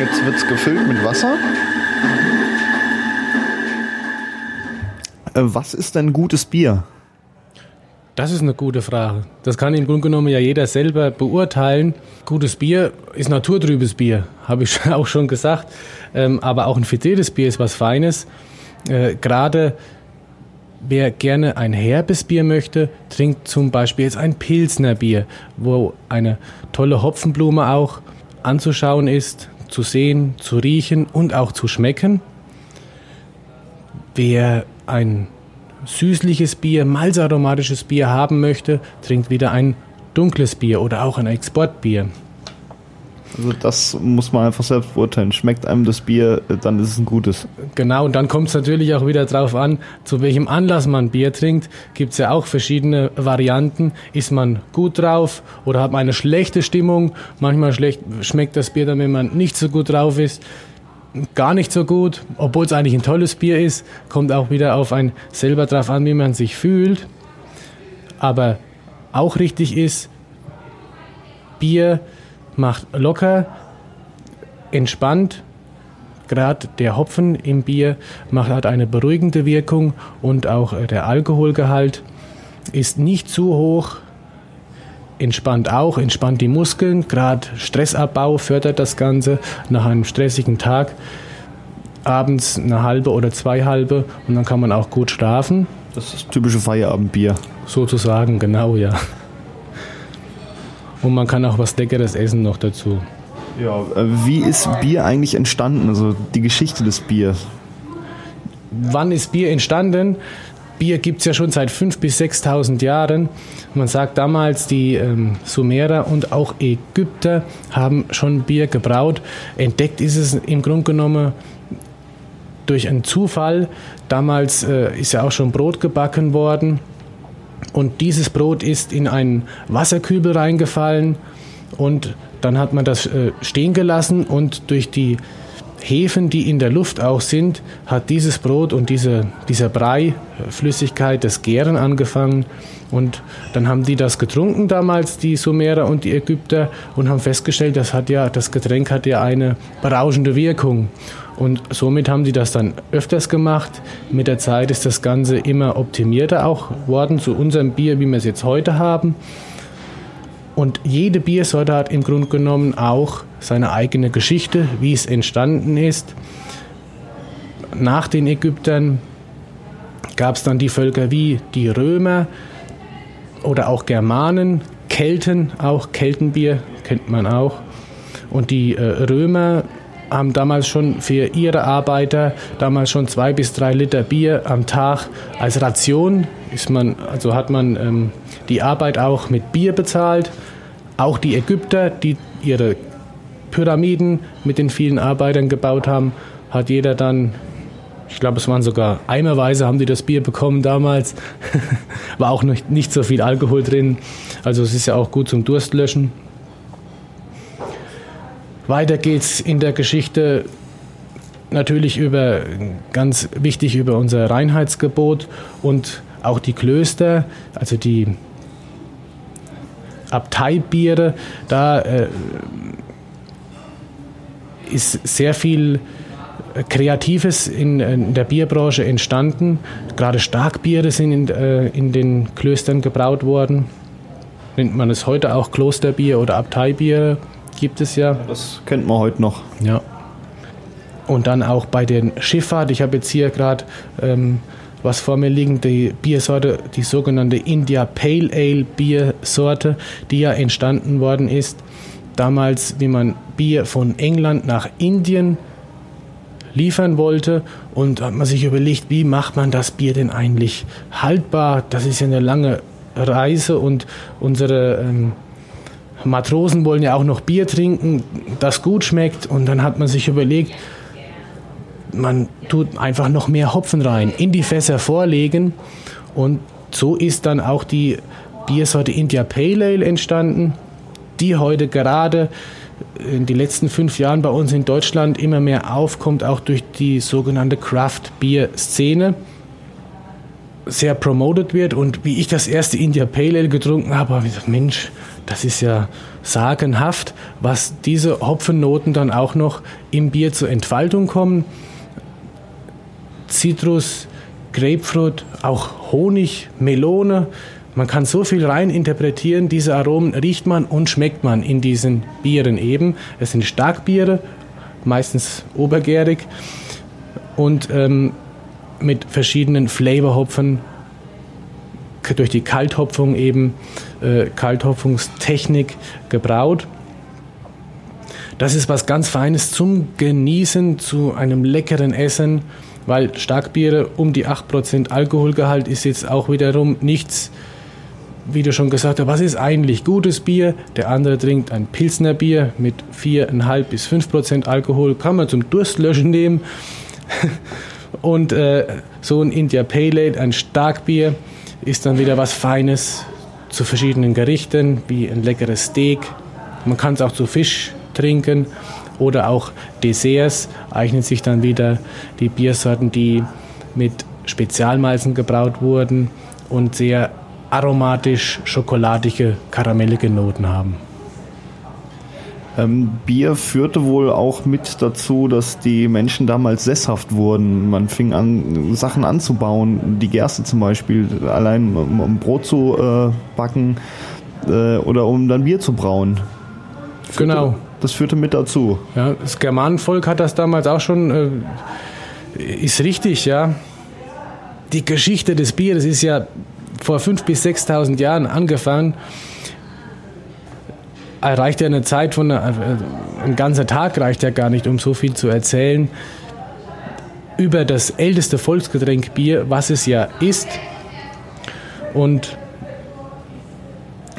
Jetzt wird es gefüllt mit Wasser. Äh, was ist denn gutes Bier? Das ist eine gute Frage. Das kann im Grunde genommen ja jeder selber beurteilen. Gutes Bier ist naturtrübes Bier, habe ich *laughs* auch schon gesagt. Ähm, aber auch ein filtriertes Bier ist was Feines. Äh, Gerade wer gerne ein herbes Bier möchte, trinkt zum Beispiel jetzt ein Pilsner Bier, wo eine tolle Hopfenblume auch anzuschauen ist, zu sehen, zu riechen und auch zu schmecken. Wer ein süßliches Bier, malzaromatisches Bier haben möchte, trinkt wieder ein dunkles Bier oder auch ein Exportbier. Also das muss man einfach selbst beurteilen. Schmeckt einem das Bier, dann ist es ein gutes. Genau, und dann kommt es natürlich auch wieder darauf an, zu welchem Anlass man Bier trinkt. Gibt es ja auch verschiedene Varianten. Ist man gut drauf oder hat man eine schlechte Stimmung? Manchmal schlecht, schmeckt das Bier dann, wenn man nicht so gut drauf ist gar nicht so gut, obwohl es eigentlich ein tolles Bier ist, kommt auch wieder auf ein selber drauf an, wie man sich fühlt. Aber auch richtig ist, Bier macht locker, entspannt gerade der Hopfen im Bier macht, hat eine beruhigende Wirkung und auch äh, der Alkoholgehalt ist nicht zu hoch, entspannt auch, entspannt die Muskeln, gerade Stressabbau fördert das Ganze nach einem stressigen Tag. Abends eine halbe oder zwei halbe und dann kann man auch gut schlafen. Das ist das typische Feierabendbier. Sozusagen, genau, ja. Und man kann auch was Leckeres essen noch dazu. Ja, wie ist Bier eigentlich entstanden? Also die Geschichte des Biers. Wann ist Bier entstanden? Bier gibt es ja schon seit 5.000 bis 6.000 Jahren. Man sagt damals, die ähm, Sumerer und auch Ägypter haben schon Bier gebraut. Entdeckt ist es im Grunde genommen durch einen Zufall. Damals äh, ist ja auch schon Brot gebacken worden. Und dieses Brot ist in einen Wasserkübel reingefallen und dann hat man das äh, stehen gelassen und durch die Hefen, die in der Luft auch sind, hat dieses Brot und diese, dieser Brei, äh, Flüssigkeit, das Gären angefangen. Und dann haben die das getrunken damals, die Sumerer und die Ägypter, und haben festgestellt, das, hat ja, das Getränk hat ja eine berauschende Wirkung. Und somit haben die das dann öfters gemacht. Mit der Zeit ist das Ganze immer optimierter auch worden zu unserem Bier, wie wir es jetzt heute haben. Und jede Biersorte hat im Grunde genommen auch seine eigene Geschichte, wie es entstanden ist. Nach den Ägyptern gab es dann die Völker wie die Römer oder auch Germanen, Kelten, auch Keltenbier kennt man auch. Und die äh, Römer haben damals schon für ihre Arbeiter damals schon zwei bis drei Liter Bier am Tag als Ration. Ist man, also hat man ähm, die Arbeit auch mit Bier bezahlt. Auch die Ägypter, die ihre Pyramiden mit den vielen Arbeitern gebaut haben, hat jeder dann, ich glaube, es waren sogar eimerweise haben die das Bier bekommen damals. *laughs* War auch nicht, nicht so viel Alkohol drin. Also es ist ja auch gut zum Durstlöschen. Weiter geht's in der Geschichte natürlich über ganz wichtig über unser Reinheitsgebot und auch die Klöster, also die Abteibiere, da äh, ist sehr viel Kreatives in, in, der Bierbranche entstanden. Gerade Starkbiere sind in, äh, in den Klöstern gebraut worden. Nennt man es heute auch Klosterbier oder Abteibiere gibt es ja. Das kennt man heute noch. Ja. Und dann auch bei den Schifffahrt. Ich habe jetzt hier gerade ähm, was vor mir liegen, die Biersorte, die sogenannte India Pale Ale Biersorte, die ja entstanden worden ist. Damals, wie man Bier von England nach Indien liefern wollte und hat man sich überlegt, wie macht man das Bier denn eigentlich haltbar? Das ist ja eine lange Reise und unsere ähm, Matrosen wollen ja auch noch Bier trinken, das gut schmeckt. Und dann hat man sich überlegt, man tut einfach noch mehr Hopfen rein, in die Fässer vorlegen. Und so ist dann auch die Biersorte India Pale Ale entstanden, die heute gerade in den letzten fünf Jahren bei uns in Deutschland immer mehr aufkommt, auch durch die sogenannte Craft Beer Szene sehr promoted wird und wie ich das erste India Pale Ale getrunken habe, habe ich gesagt, Mensch, das ist ja sagenhaft, was diese Hopfennoten dann auch noch im Bier zur Entfaltung kommen. Zitrus, Grapefruit, auch Honig, Melone. Man kann so viel rein interpretieren. Diese Aromen riecht man und schmeckt man in diesen Bieren eben. Es sind Starkbiere, meistens obergärig und ähm, mit verschiedenen Flavorhopfen durch die Kalthopfung eben, äh, Kalthopfungstechnik gebraut. Das ist was ganz Feines zum Genießen, zu einem leckeren Essen, weil Starkbiere um die 8% Alkoholgehalt ist jetzt auch wiederum nichts, wie du schon gesagt hast, was ist eigentlich gutes Bier? Der andere trinkt ein Pilsner Bier mit 4,5 bis 5% Alkohol, kann man zum Durstlöschen nehmen. *laughs* Und äh, so ein India Pale Ale, ein Starkbier, ist dann wieder was Feines zu verschiedenen Gerichten, wie ein leckeres Steak. Man kann es auch zu Fisch trinken oder auch Desserts eignen sich dann wieder die Biersorten, die mit Spezialmalzen gebraut wurden und sehr aromatisch schokoladige, karamellige Noten haben. Ähm, Bier führte wohl auch mit dazu, dass die Menschen damals sesshaft wurden. Man fing an, Sachen anzubauen, die Gerste zum Beispiel, allein um, um Brot zu äh, backen äh, oder um dann Bier zu brauen. Führte, genau. Das führte mit dazu. Ja, das Germanenvolk hat das damals auch schon, äh, ist richtig, ja. Die Geschichte des Bieres ist ja vor 5.000 bis 6.000 Jahren angefangen reicht ja eine Zeit von, einer, äh, ein ganzer Tag reicht ja gar nicht, um so viel zu erzählen über das älteste Volksgetränk Bier, was es ja ist. Und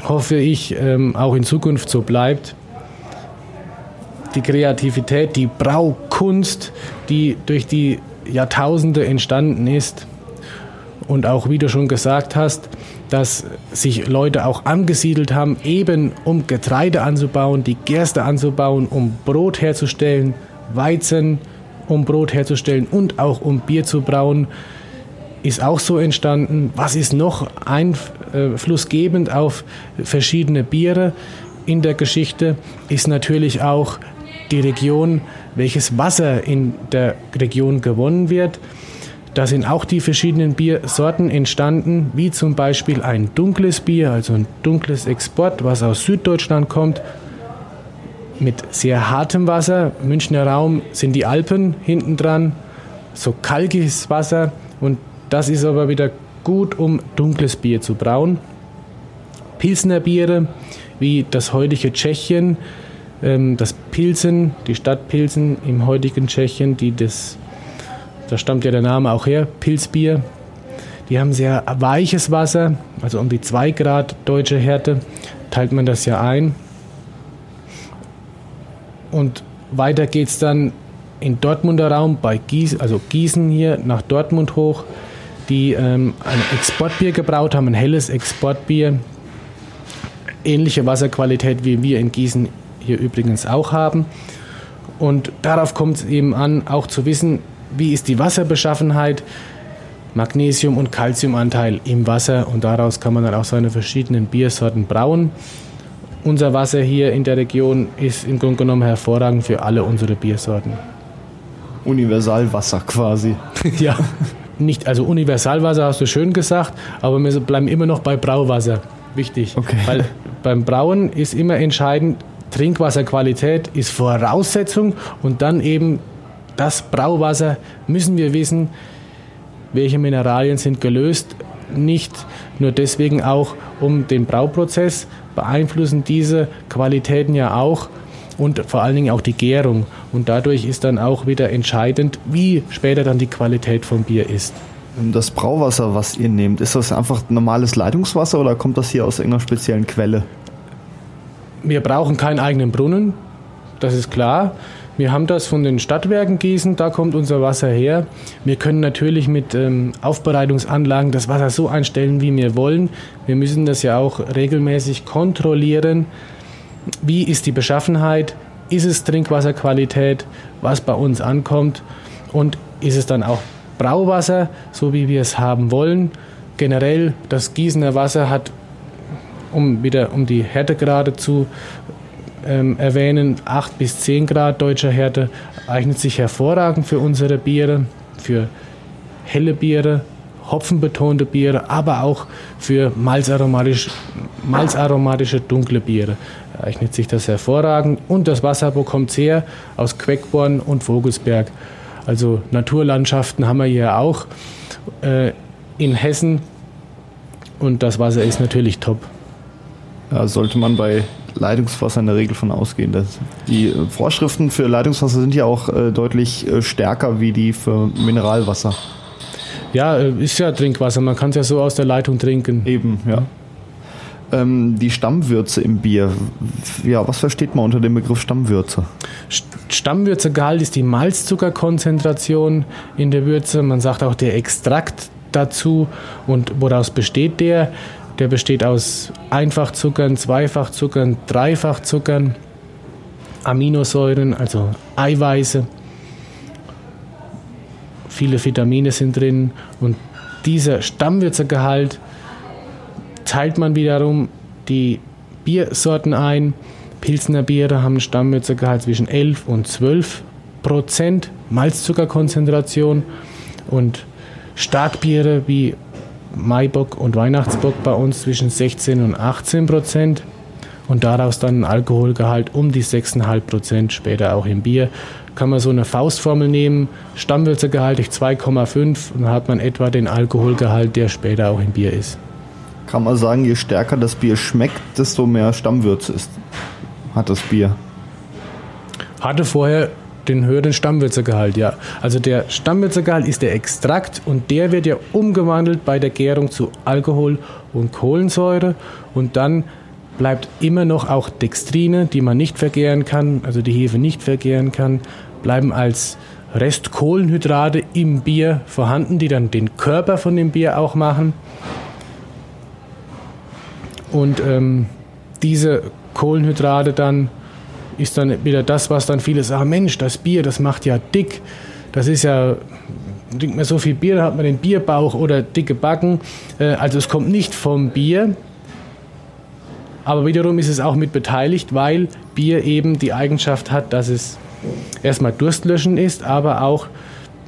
hoffe ich, ähm, auch in Zukunft so bleibt. Die Kreativität, die Braukunst, die durch die Jahrtausende entstanden ist und auch, wie du schon gesagt hast, dass sich Leute auch angesiedelt haben, eben um Getreide anzubauen, die Gerste anzubauen, um Brot herzustellen, Weizen, um Brot herzustellen und auch um Bier zu brauen, ist auch so entstanden. Was ist noch einflussgebend auf verschiedene Biere in der Geschichte, ist natürlich auch die Region, welches Wasser in der Region gewonnen wird. Da sind auch die verschiedenen Biersorten entstanden, wie zum Beispiel ein dunkles Bier, also ein dunkles Export, was aus Süddeutschland kommt, mit sehr hartem Wasser. Münchner Raum sind die Alpen hinten dran, so kalkiges Wasser und das ist aber wieder gut, um dunkles Bier zu brauen. Pilsner Biere, wie das heutige Tschechien, das Pilsen, die Stadt Pilsen im heutigen Tschechien, die das da stammt ja der Name auch her, Pilzbier. Die haben sehr weiches Wasser, also um die 2 Grad deutsche Härte, teilt man das ja ein. Und weiter geht es dann in Dortmunder Raum bei Gießen, also Gießen hier nach Dortmund hoch, die ähm, ein Exportbier gebraut haben, ein helles Exportbier. Ähnliche Wasserqualität wie wir in Gießen hier übrigens auch haben. Und darauf kommt es eben an, auch zu wissen, wie ist die Wasserbeschaffenheit, Magnesium- und Calciumanteil im Wasser und daraus kann man dann auch seine verschiedenen Biersorten brauen. Unser Wasser hier in der Region ist im Grunde genommen hervorragend für alle unsere Biersorten. Universalwasser quasi. *laughs* ja, nicht, also Universalwasser hast du schön gesagt, aber wir bleiben immer noch bei Brauwasser. Wichtig. Okay. Weil beim Brauen ist immer entscheidend, Trinkwasserqualität ist Voraussetzung und dann eben das Brauwasser müssen wir wissen, welche Mineralien sind gelöst. Nicht nur deswegen auch um den Brauprozess beeinflussen diese Qualitäten ja auch und vor allen Dingen auch die Gärung. Und dadurch ist dann auch wieder entscheidend, wie später dann die Qualität vom Bier ist. Das Brauwasser, was ihr nehmt, ist das einfach normales Leitungswasser oder kommt das hier aus irgendeiner speziellen Quelle? Wir brauchen keinen eigenen Brunnen, das ist klar. Wir haben das von den Stadtwerken Gießen, da kommt unser Wasser her. Wir können natürlich mit ähm, Aufbereitungsanlagen das Wasser so einstellen, wie wir wollen. Wir müssen das ja auch regelmäßig kontrollieren. Wie ist die Beschaffenheit? Ist es Trinkwasserqualität, was bei uns ankommt? Und ist es dann auch Brauwasser, so wie wir es haben wollen? Generell, das Gießener Wasser hat, um wieder um die Härtegrade zu ähm, erwähnen, 8 bis 10 Grad deutscher Härte eignet sich hervorragend für unsere Biere, für helle Biere, hopfenbetonte Biere, aber auch für malzaromatisch, malzaromatische dunkle Biere eignet sich das hervorragend. Und das Wasser bekommt sehr aus Queckborn und Vogelsberg. Also Naturlandschaften haben wir hier auch äh, in Hessen und das Wasser ist natürlich top. Ja, sollte man bei Leitungswasser in der Regel von ausgehen. Das, die Vorschriften für Leitungswasser sind ja auch äh, deutlich äh, stärker wie die für Mineralwasser. Ja, äh, ist ja Trinkwasser. Man kann es ja so aus der Leitung trinken. Eben, ja. Ähm, die Stammwürze im Bier. Ja, was versteht man unter dem Begriff Stammwürze? Stammwürzegehalt ist die Malzzuckerkonzentration in der Würze. Man sagt auch der Extrakt dazu. Und woraus besteht der? Der besteht aus Einfachzuckern, Zweifachzuckern, Dreifachzuckern, Aminosäuren, also Eiweiße. Viele Vitamine sind drin und dieser Stammwürzegehalt teilt man wiederum die Biersorten ein. Pilsner Biere haben einen Stammwürzegehalt zwischen 11 und 12 Prozent Malzzuckerkonzentration und Starkbiere wie Maibock und Weihnachtsbock bei uns zwischen 16 und 18 Prozent und daraus dann ein Alkoholgehalt um die 6,5 Prozent, später auch im Bier. Kann man so eine Faustformel nehmen, Stammwürzegehalt durch 2,5 und dann hat man etwa den Alkoholgehalt, der später auch im Bier ist. Kann man sagen, je stärker das Bier schmeckt, desto mehr Stammwürze ist, hat das Bier. Hatte vorher den höheren Stammwürzegehalt, ja. Also der Stammwürzegehalt ist der Extrakt und der wird ja umgewandelt bei der Gärung zu Alkohol und Kohlensäure und dann bleibt immer noch auch Dextrine, die man nicht vergären kann, also die Hefe nicht vergären kann, bleiben als Restkohlenhydrate im Bier vorhanden, die dann den Körper von dem Bier auch machen. Und ähm, diese Kohlenhydrate dann ist dann wieder das, was dann viele sagen, Mensch, das Bier, das macht ja dick. Das ist ja, trinkt man so viel Bier, hat man den Bierbauch oder dicke Backen. Äh, also es kommt nicht vom Bier, aber wiederum ist es auch mit beteiligt, weil Bier eben die Eigenschaft hat, dass es erstmal durstlöschend ist, aber auch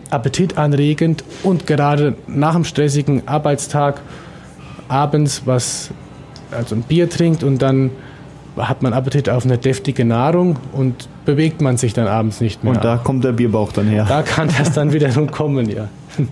appetitanregend und gerade nach einem stressigen Arbeitstag abends was also ein Bier trinkt und dann hat man Appetit auf eine deftige Nahrung und bewegt man sich dann abends nicht mehr. Und da kommt der Bierbauch dann her. Da kann das dann wiederum kommen, ja. *laughs*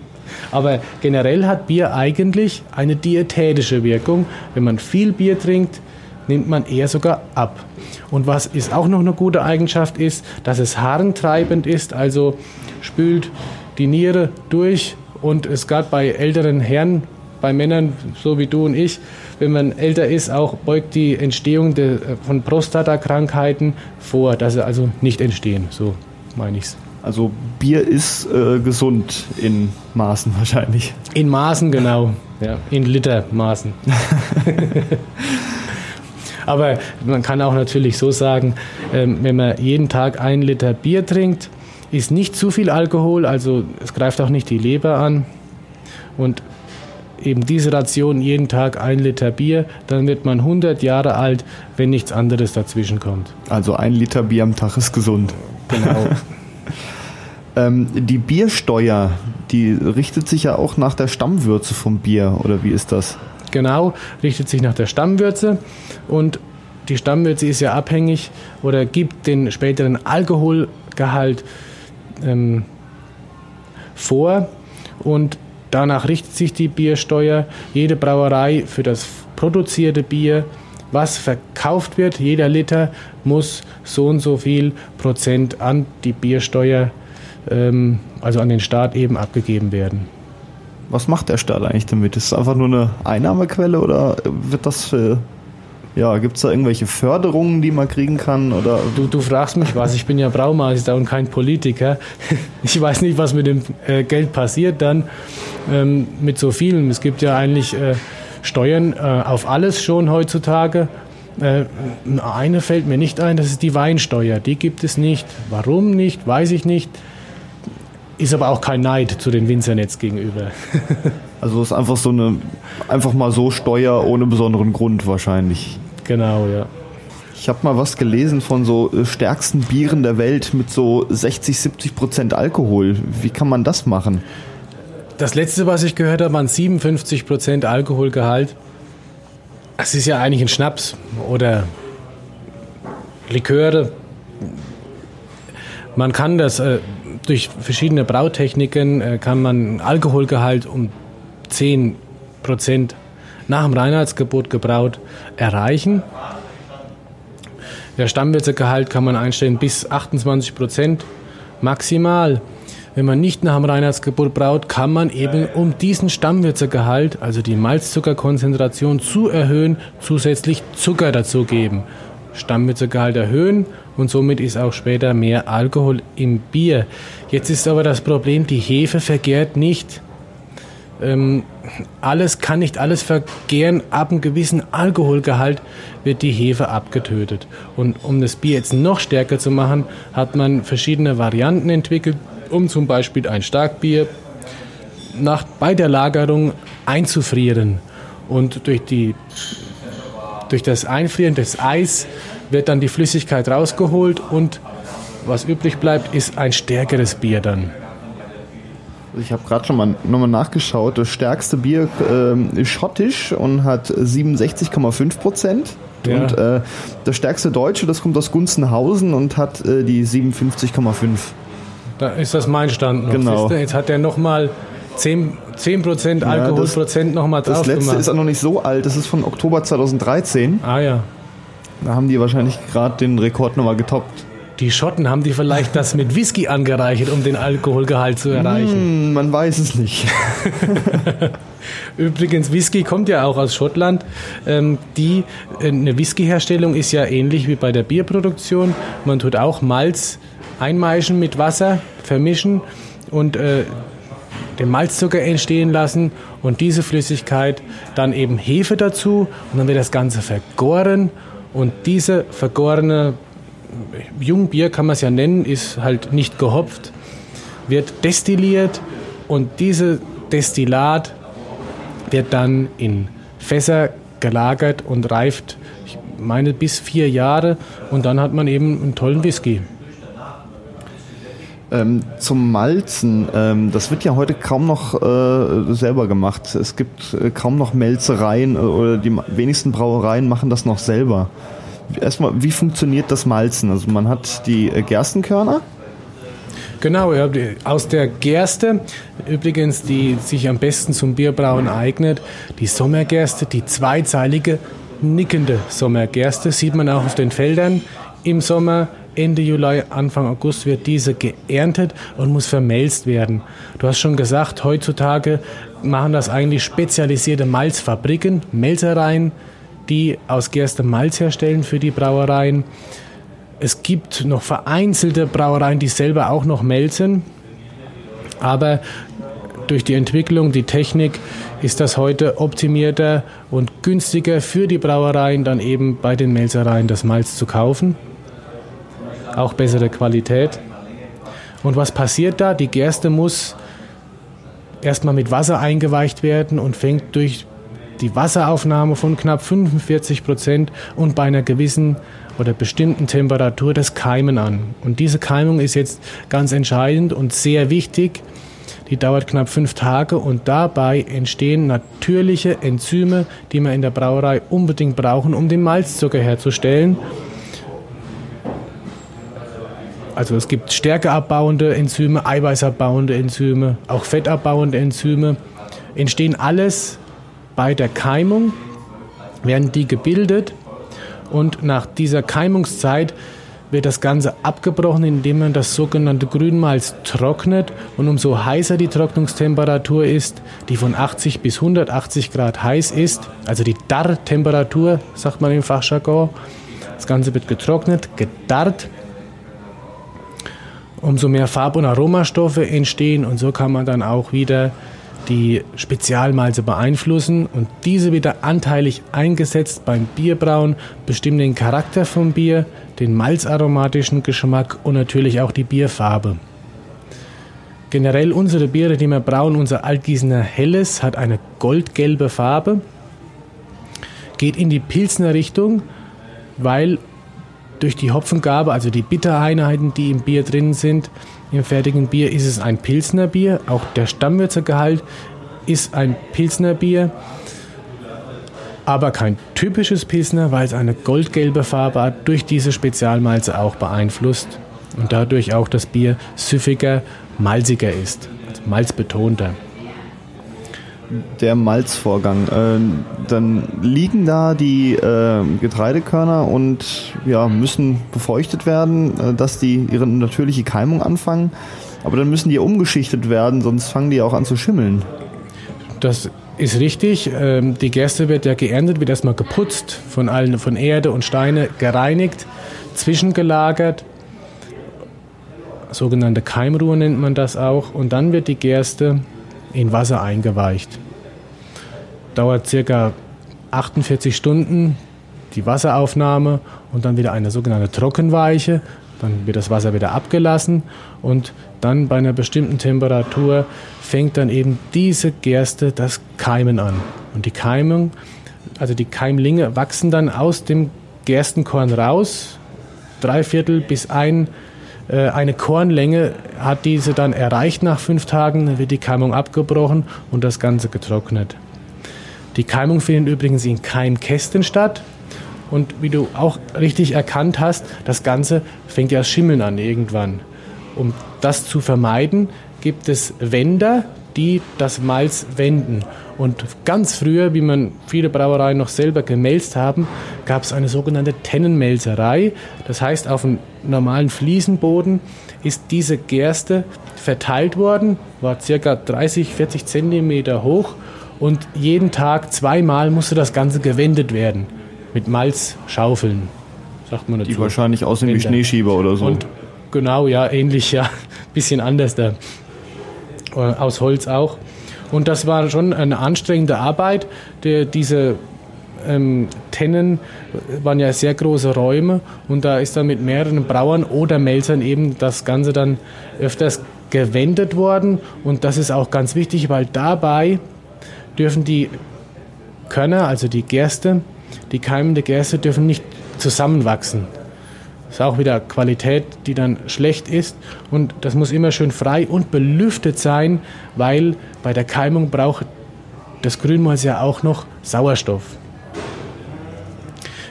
Aber generell hat Bier eigentlich eine diätätische Wirkung. Wenn man viel Bier trinkt, nimmt man eher sogar ab. Und was ist auch noch eine gute Eigenschaft ist, dass es harntreibend ist, also spült die Niere durch und es gerade bei älteren Herren, bei Männern so wie du und ich, wenn man älter ist, auch beugt die Entstehung de, von Prostatakrankheiten vor, dass sie also nicht entstehen, so meine ich es. Also Bier ist äh, gesund in Maßen wahrscheinlich. In Maßen, genau. Ja, in Litermaßen. *laughs* Aber man kann auch natürlich so sagen, ähm, wenn man jeden Tag ein Liter Bier trinkt, ist nicht zu viel Alkohol, also es greift auch nicht die Leber an. Und eben diese Ration jeden Tag ein Liter Bier, dann wird man 100 Jahre alt, wenn nichts anderes dazwischen kommt. Also ein Liter Bier am Tag ist gesund. Genau. *laughs* ähm, die Biersteuer, die richtet sich ja auch nach der Stammwürze vom Bier, oder wie ist das? Genau, richtet sich nach der Stammwürze und die Stammwürze ist ja abhängig oder gibt den späteren Alkoholgehalt ähm, vor und danach richtet sich die Biersteuer. Jede Brauerei für das produzierte Bier, was verkauft wird, jeder Liter muss so und so viel Prozent an die Biersteuer, ähm, also an den Staat eben abgegeben werden. Was macht der Staat eigentlich damit? Ist es einfach nur eine Einnahmequelle oder wird das für ja, gibt es da irgendwelche Förderungen, die man kriegen kann? Oder? Du, du fragst mich was, ich bin ja Braumeister und kein Politiker. *laughs* Ich weiß nicht, was mit dem äh, Geld passiert dann ähm, mit so vielen. Es gibt ja eigentlich äh, Steuern äh, auf alles schon heutzutage. Äh, eine fällt mir nicht ein, das ist die Weinsteuer. Die gibt es nicht. Warum nicht, weiß ich nicht. Ist aber auch kein Neid zu den Winzern jetzt gegenüber. *laughs* also ist einfach so eine, einfach mal so Steuer ohne besonderen Grund wahrscheinlich. Genau, ja. Ich habe mal was gelesen von so äh, stärksten Bieren der Welt mit so 60, 70 Prozent Alkohol. Wie kann man das machen? Das letzte, was ich gehört habe, waren 57 Prozent Alkoholgehalt. Das ist ja eigentlich ein Schnaps oder Liköre. Man kann das äh, durch verschiedene Brautechniken äh, kann man Alkoholgehalt um 10 Prozent nach dem Reinheitsgebot gebraut erreichen. Der Stammwirzegehalt kann man einstellen bis 28 Prozent maximal. Wenn man nicht nach dem Reinheitsgebot braut, kann man eben, um diesen Stammwirzegehalt, also die Malzzuckerkonzentration zu erhöhen, zusätzlich Zucker dazugeben. Stammwirzegehalt erhöhen und somit ist auch später mehr Alkohol im Bier. Jetzt ist aber das Problem, die Hefe vergärt nicht. Ähm, alles kann nicht alles vergären. Ab einem gewissen Alkoholgehalt wird die Hefe abgetötet. Und um das Bier jetzt noch stärker zu machen, hat man verschiedene Varianten entwickelt, um zum Beispiel ein Starkbier nach, bei der Lagerung einzufrieren. Und durch, die, durch das Einfrieren des Eis wird dann die Flüssigkeit rausgeholt und was übrig bleibt, ist ein stärkeres Bier dann. Ich habe gerade schon mal nochmal nachgeschaut. Das stärkste Bier äh, ist schottisch und hat 67,5 Prozent. Ja. Und äh, das stärkste Deutsche, das kommt aus Gunzenhausen und hat äh, die 57,5. Da ist das mein Stand noch. Genau. Jetzt hat er nochmal 10, 10 Prozent Alkoholprozent ja, nochmal drauf Das letzte gemacht. ist auch noch nicht so alt. Das ist von Oktober 2013. Ah ja. Da haben die wahrscheinlich gerade den Rekord nochmal getoppt. Die Schotten haben die vielleicht das mit Whisky angereichert, um den Alkoholgehalt zu erreichen. Hm, man weiß es nicht. *laughs* Übrigens, Whisky kommt ja auch aus Schottland. Ähm, die, äh, eine Whiskyherstellung ist ja ähnlich wie bei der Bierproduktion. Man tut auch Malz einmeischen mit Wasser, vermischen und äh, den Malzzucker entstehen lassen und diese Flüssigkeit dann eben Hefe dazu und dann wird das Ganze vergoren und diese vergorene Jungbier kann man es ja nennen, ist halt nicht gehopft, wird destilliert und diese Destillat wird dann in Fässer gelagert und reift, ich meine, bis vier Jahre und dann hat man eben einen tollen Whisky. Ähm, zum Malzen, ähm, das wird ja heute kaum noch äh, selber gemacht. Es gibt äh, kaum noch Melzereien äh, oder die wenigsten Brauereien machen das noch selber erstmal, wie funktioniert das Malzen? Also man hat die äh, Gerstenkörner. Genau, aus der Gerste, übrigens, die sich am besten zum Bierbrauen eignet, die Sommergerste, die zweizeilige, nickende Sommergerste, sieht man auch auf den Feldern im Sommer. Ende Juli, Anfang August wird diese geerntet und muss vermelzt werden. Du hast schon gesagt, heutzutage machen das eigentlich spezialisierte Malzfabriken, Melzereien, die aus Gerste Malz herstellen für die Brauereien. Es gibt noch vereinzelte Brauereien, die selber auch noch melzen. Aber durch die Entwicklung, die Technik ist das heute optimierter und günstiger für die Brauereien, dann eben bei den Melzereien das Malz zu kaufen. Auch bessere Qualität. Und was passiert da? Die Gerste muss erstmal mit Wasser eingeweicht werden und fängt durch die Wasseraufnahme von knapp 45 Prozent und bei einer gewissen oder bestimmten Temperatur das Keimen an. Und diese Keimung ist jetzt ganz entscheidend und sehr wichtig. Die dauert knapp fünf Tage und dabei entstehen natürliche Enzyme, die wir in der Brauerei unbedingt brauchen, um den Malzzucker herzustellen. Also es gibt stärkeabbauende Enzyme, eiweißabbauende Enzyme, auch fettabbauende Enzyme. Entstehen alles bei der Keimung werden die gebildet und nach dieser Keimungszeit wird das Ganze abgebrochen, indem man das sogenannte Grünmalz trocknet. Und umso heißer die Trocknungstemperatur ist, die von 80 bis 180 Grad heiß ist, also die Darrtemperatur, sagt man im Fachjargon, das Ganze wird getrocknet, gedarrt. Umso mehr Farb- und Aromastoffe entstehen und so kann man dann auch wieder die Spezialmalze beeinflussen und diese wieder anteilig eingesetzt beim Bierbrauen bestimmen den Charakter vom Bier, den malzaromatischen Geschmack und natürlich auch die Bierfarbe. Generell unsere Biere, die wir brauen, unser Altgießener Helles hat eine goldgelbe Farbe, geht in die Pilsner Richtung, weil durch die Hopfengabe, also die Bittereinheiten, die im Bier drin sind, im fertigen Bier ist es ein Pilsner Bier. Auch der Stammwürzegehalt ist ein Pilsner Bier. Aber kein typisches Pilsner, weil es eine goldgelbe Farbe hat, durch diese Spezialmalze auch beeinflusst und dadurch auch das Bier süffiger, malziger ist, also malzbetonter der Malzvorgang. Äh, dann liegen da die äh, Getreidekörner und ja, müssen befeuchtet werden, äh, dass die ihre natürliche Keimung anfangen. Aber dann müssen die umgeschichtet werden, sonst fangen die auch an zu schimmeln. Das ist richtig. Ähm, die Gerste wird ja geerntet, wird erstmal geputzt, von allen, von Erde und Steine gereinigt, zwischengelagert. Sogenannte Keimruhe nennt man das auch. Und dann wird die Gerste in Wasser eingeweicht. Dauert circa 48 Stunden die Wasseraufnahme und dann wieder eine sogenannte Trockenweiche. Dann wird das Wasser wieder abgelassen und dann bei einer bestimmten Temperatur fängt dann eben diese Gerste das Keimen an. Und die Keimung, also die Keimlinge wachsen dann aus dem Gerstenkorn raus. Drei Viertel bis ein, äh, eine Kornlänge hat diese dann erreicht nach fünf Tagen. Dann wird die Keimung abgebrochen und das Ganze getrocknet. Die Keimung findet übrigens in Keimkästen statt. Und wie du auch richtig erkannt hast, das Ganze fängt ja Schimmeln an irgendwann. Um das zu vermeiden, gibt es Wender, die das Malz wenden. Und ganz früher, wie man viele Brauereien noch selber gemälzt haben, gab es eine sogenannte Tennenmelzerei. Das heißt, auf einem normalen Fliesenboden ist diese Gerste verteilt worden, war circa 30, 40 Zentimeter hoch und jeden Tag zweimal musste das Ganze gewendet werden mit Malzschaufeln, sagt man dazu. Die wahrscheinlich aussehen wie Schneeschieber oder so. Und genau, ja, ähnlich, ja, *laughs* bisschen anders da. Äh, aus Holz auch. Und das war schon eine anstrengende Arbeit. Der, diese ähm, Tennen waren ja sehr große Räume und da ist dann mit mehreren Brauern oder Melzern eben das Ganze dann öfters gewendet worden. Und das ist auch ganz wichtig, weil dabei dürfen die Körner, also die Gerste, die keimende Gerste dürfen nicht zusammenwachsen. Ist auch wieder Qualität, die dann schlecht ist. Und das muss immer schön frei und belüftet sein, weil bei der Keimung braucht das Grünmalz ja auch noch Sauerstoff.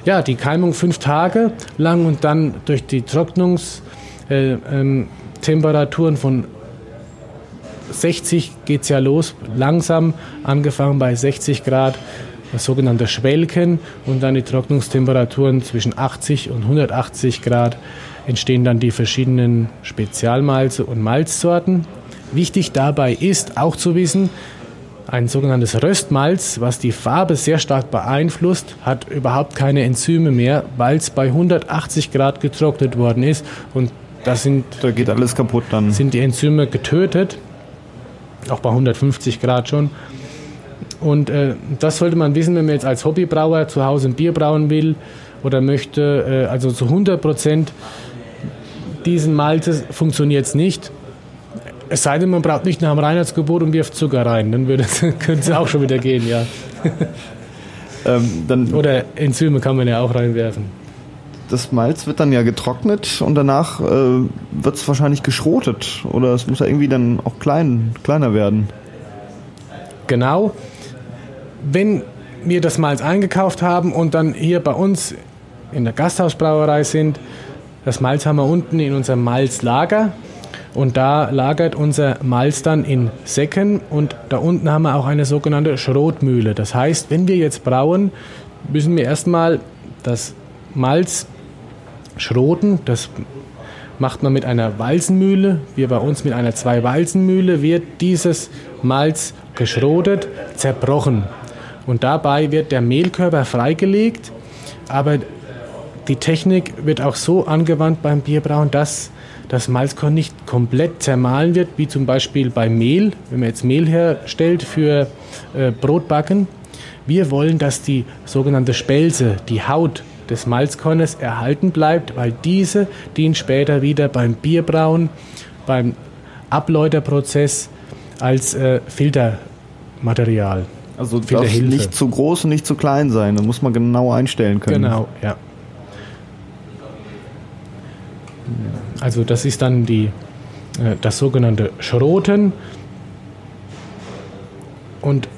Ja, die Keimung fünf Tage lang und dann durch die Trocknungstemperaturen äh, ähm, von 60 geht es ja los, langsam angefangen bei 60 Grad das sogenannte Schwelken und dann die Trocknungstemperaturen zwischen 80 und 180 Grad entstehen dann die verschiedenen Spezialmalze und Malzsorten. Wichtig dabei ist auch zu wissen, ein sogenanntes Röstmalz, was die Farbe sehr stark beeinflusst, hat überhaupt keine Enzyme mehr, weil es bei 180 Grad getrocknet worden ist und das sind, da geht alles kaputt dann. Sind die Enzyme getötet, auch bei 150 Grad schon. Und äh, das sollte man wissen, wenn man jetzt als Hobbybrauer zu Hause ein Bier brauen will oder möchte, äh, also zu 100 Prozent diesen Maltes funktioniert es nicht. Es sei denn, man braucht nicht nach dem Reinheitsgebot und wirft Zucker rein, dann würde *laughs* könnte es auch schon wieder gehen, ja. *laughs* ähm, oder Enzyme kann man ja auch reinwerfen. Das Malz wird dann ja getrocknet und danach äh, wird es wahrscheinlich geschrotet oder es muss ja irgendwie dann auch klein, kleiner werden. Genau wenn wir das Malz eingekauft haben und dann hier bei uns in der Gasthausbrauerei sind, das Malz haben wir unten in unserem Malzlager und da lagert unser Malz dann in Säcken und da unten haben wir auch eine sogenannte Schrotmühle. Das heißt, wenn wir jetzt brauen, müssen wir erstmal das Malz schroten. Das macht man mit einer Walzenmühle. Wir bei uns mit einer Zwei-Walzenmühle wird dieses Malz geschrotet, zerbrochen. Und dabei wird der Mehlkörper freigelegt, aber die Technik wird auch so angewandt beim Bierbrauen, dass das Malzkorn nicht komplett zermahlen wird, wie zum Beispiel beim Mehl, wenn man jetzt Mehl herstellt für äh, Brotbacken. Wir wollen, dass die sogenannte Spelze, die Haut des Malzkornes erhalten bleibt, weil diese dient später wieder beim Bierbrauen, beim Abläuterprozess als äh, Filtermaterial. Also darf nicht zu groß und nicht zu klein sein. Da muss man genau einstellen können. Genau, ja. Also das ist dann die, äh, das sogenannte Schroten. Und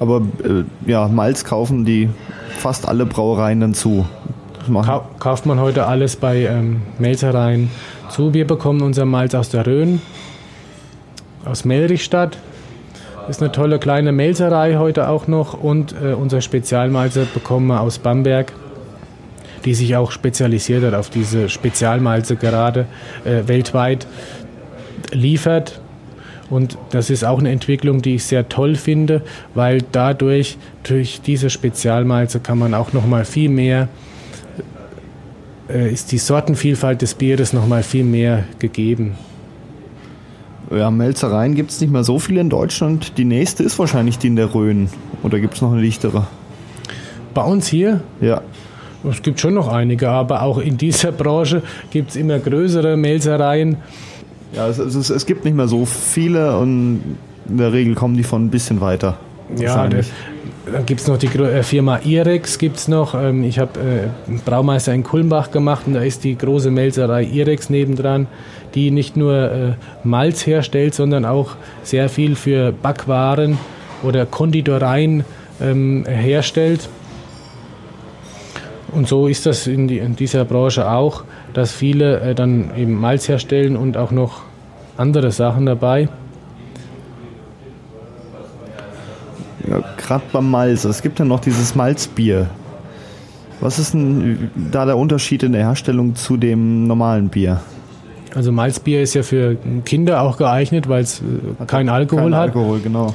aber äh, ja, Malz kaufen die fast alle Brauereien dann zu. Ka kauft man heute alles bei ähm, Melzereien zu. Wir bekommen unser Malz aus der Rhön, aus Melrichstadt. Ist eine tolle kleine Melzerei heute auch noch und äh, unser Spezialmalze bekommen wir aus Bamberg, die sich auch spezialisiert hat auf diese Spezialmalze gerade äh, weltweit liefert. Und das ist auch eine Entwicklung, die ich sehr toll finde, weil dadurch, durch diese Spezialmalze kann man auch noch mal viel mehr, äh, ist die Sortenvielfalt des Bieres noch mal viel mehr gegeben. Ja, Melzereien gibt es nicht mehr so viele in Deutschland. Die nächste ist wahrscheinlich die in der Rhön. Oder gibt es noch eine dichtere? Bei uns hier? Ja. Es gibt schon noch einige, aber auch in dieser Branche gibt es immer größere Melzereien. Ja, es, es, es, gibt nicht mehr so viele und in der Regel kommen die von ein bisschen weiter. Ja, dann gibt es noch die äh, Firma Irex, gibt's noch. Ähm, ich habe äh, Braumeister in Kulmbach gemacht und da ist die große Melzerei Irex nebendran, die nicht nur äh, Malz herstellt, sondern auch sehr viel für Backwaren oder Konditoreien ähm, herstellt. Und so ist das in, die, in, dieser Branche auch, dass viele äh, dann eben Malz herstellen und auch noch andere Sachen dabei. Ja, Gerade beim Malz. Es gibt ja noch dieses Malzbier. Was ist denn da der Unterschied in der Herstellung zu dem normalen Bier? Also Malzbier ist ja für Kinder auch geeignet, weil es äh, keinen Alkohol kein hat. Alkohol, genau.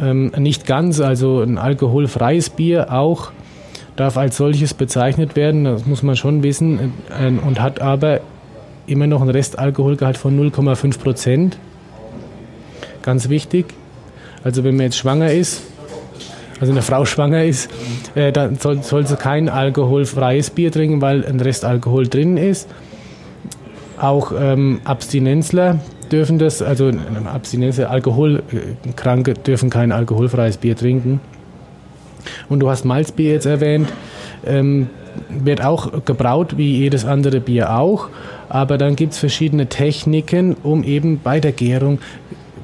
Ähm, nicht ganz, also ein alkoholfreies Bier auch darf als solches bezeichnet werden, das muss man schon wissen, äh, und hat aber immer noch einen Restalkoholgehalt von 0,5 Prozent. Ganz wichtig. Also wenn man jetzt schwanger ist, also eine Frau schwanger ist, äh, dann soll, soll sie kein alkoholfreies Bier trinken, weil ein Restalkohol drin ist. Auch ähm, Abstinenzler dürfen das, also Abstinenzler, Alkoholkranke dürfen kein alkoholfreies Bier trinken. Und du hast Malzbier jetzt erwähnt. Ähm, wird auch gebraut wie jedes andere Bier auch, aber dann gibt es verschiedene Techniken, um eben bei der Gärung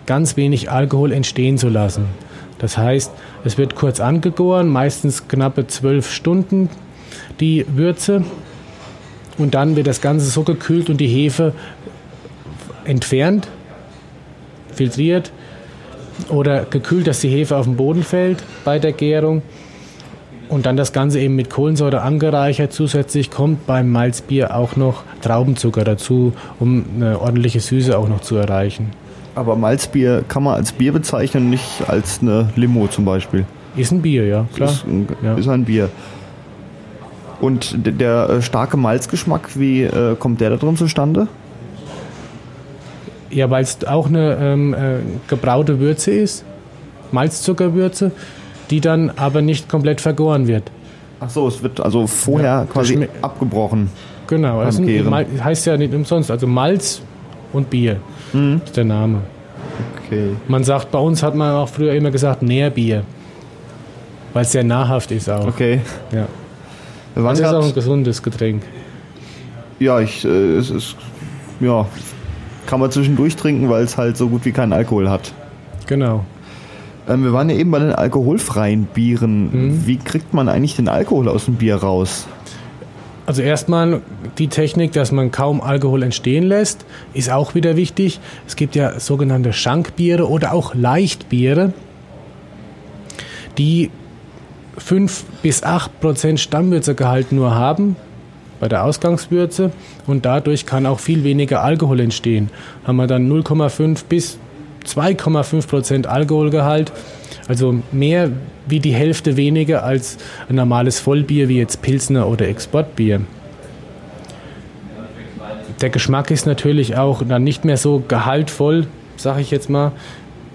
ganz wenig Alkohol entstehen zu lassen. Das heißt, es wird kurz angegoren, meistens knappe zwölf Stunden die Würze und dann wird das Ganze so gekühlt und die Hefe entfernt, filtriert oder gekühlt, dass die Hefe auf den Boden fällt bei der Gärung. Und dann das Ganze eben mit Kohlensäure angereichert. Zusätzlich kommt beim Malzbier auch noch Traubenzucker dazu, um eine ordentliche Süße auch noch zu erreichen. Aber Malzbier kann man als Bier bezeichnen, nicht als eine Limo zum Beispiel. Ist ein Bier, ja, klar. Ist ein, ja. Ist ein Bier. Und der äh, starke Malzgeschmack, wie äh, kommt der da drin zustande? Ja, weil es auch eine ähm, äh, gebraute Würze ist, Malzzuckerwürze, die dann aber nicht komplett vergoren wird. Ach so, es wird also vorher ja, quasi abgebrochen. Genau, das heißt ja nicht umsonst, also Malz und Bier mhm. ist der Name. Okay. Man sagt, bei uns hat man auch früher immer gesagt Nährbier, weil es sehr nahrhaft ist auch. Okay. Ja. Das ist auch ein gesundes Getränk. Ja, ich, äh, es ist, ja, kann man zwischendurch trinken, weil es halt so gut wie keinen Alkohol hat. Genau. Ähm, wir waren ja eben bei den alkoholfreien Bieren. Mhm. Wie kriegt man eigentlich den Alkohol aus dem Bier raus? Also erstmal die Technik, dass man kaum Alkohol entstehen lässt, ist auch wieder wichtig. Es gibt ja sogenannte Schankbiere oder auch Leichtbiere, die 5 bis 8 Prozent Stammwürzegehalt nur haben bei der Ausgangswürze und dadurch kann auch viel weniger Alkohol entstehen. Haben wir dann 0,5 bis 2,5 Prozent Alkoholgehalt, also mehr wie die Hälfte weniger als ein normales Vollbier wie jetzt Pilsner oder Exportbier. Der Geschmack ist natürlich auch dann nicht mehr so gehaltvoll, sage ich jetzt mal,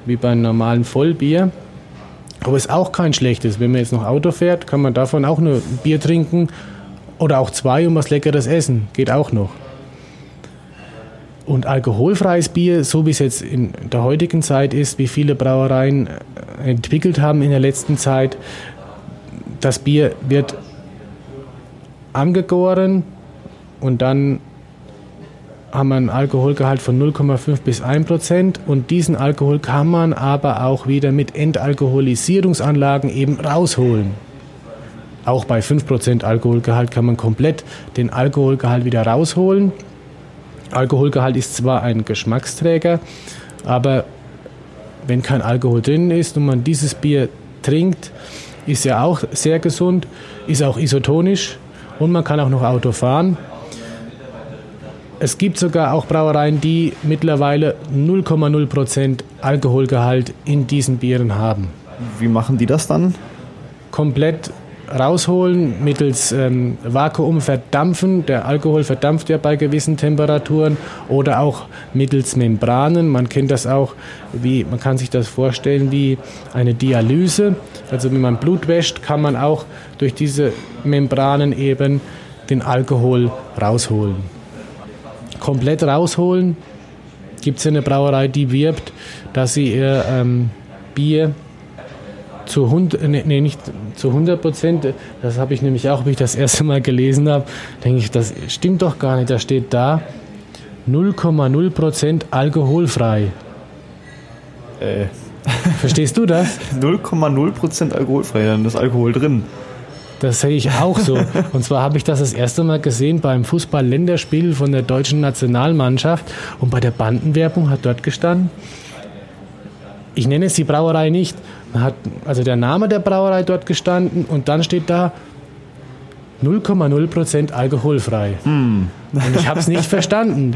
wie beim normalen Vollbier. Aber es ist auch kein schlechtes. Wenn man jetzt noch Auto fährt, kann man davon auch nur Bier trinken oder auch zwei und was Leckeres essen. Geht auch noch. Und alkoholfreies Bier, so wie es jetzt in der heutigen Zeit ist, wie viele Brauereien entwickelt haben in der letzten Zeit, das Bier wird angegoren und dann haben wir einen Alkoholgehalt von 0,5 bis 1 Prozent und diesen Alkohol kann man aber auch wieder mit Entalkoholisierungsanlagen eben rausholen. Auch bei 5% Alkoholgehalt kann man komplett den Alkoholgehalt wieder rausholen. Alkoholgehalt ist zwar ein Geschmacksträger, aber wenn kein Alkohol drin ist und man dieses Bier trinkt, ist er auch sehr gesund, ist auch isotonisch und man kann auch noch Auto fahren. Es gibt sogar auch Brauereien, die mittlerweile 0,0% Alkoholgehalt in diesen Bieren haben. Wie machen die das dann? Komplett rausholen, mittels ähm, Vakuum verdampfen. Der Alkohol verdampft ja bei gewissen Temperaturen oder auch mittels Membranen. Man kennt das auch, wie man kann sich das vorstellen wie eine Dialyse. Also wenn man Blut wäscht, kann man auch durch diese Membranen eben den Alkohol rausholen. Komplett rausholen gibt es eine Brauerei, die wirbt, dass sie ihr ähm, Bier zu 100, nee, nee, nicht zu 100 Prozent, das habe ich nämlich auch, wie ich das erste Mal gelesen habe, denke ich, das stimmt doch gar nicht. Da steht da 0,0 Prozent alkoholfrei. Äh. *laughs* Verstehst du das? 0,0 Prozent alkoholfrei, dann ist Alkohol drin. Das sehe ich auch so. Und zwar habe ich das das erste Mal gesehen beim Fußball-Länderspiel von der deutschen Nationalmannschaft. Und bei der Bandenwerbung hat dort gestanden, ich nenne es die Brauerei nicht, hat also der Name der Brauerei dort gestanden und dann steht da 0,0% alkoholfrei. Hm. Und ich habe es nicht *laughs* verstanden.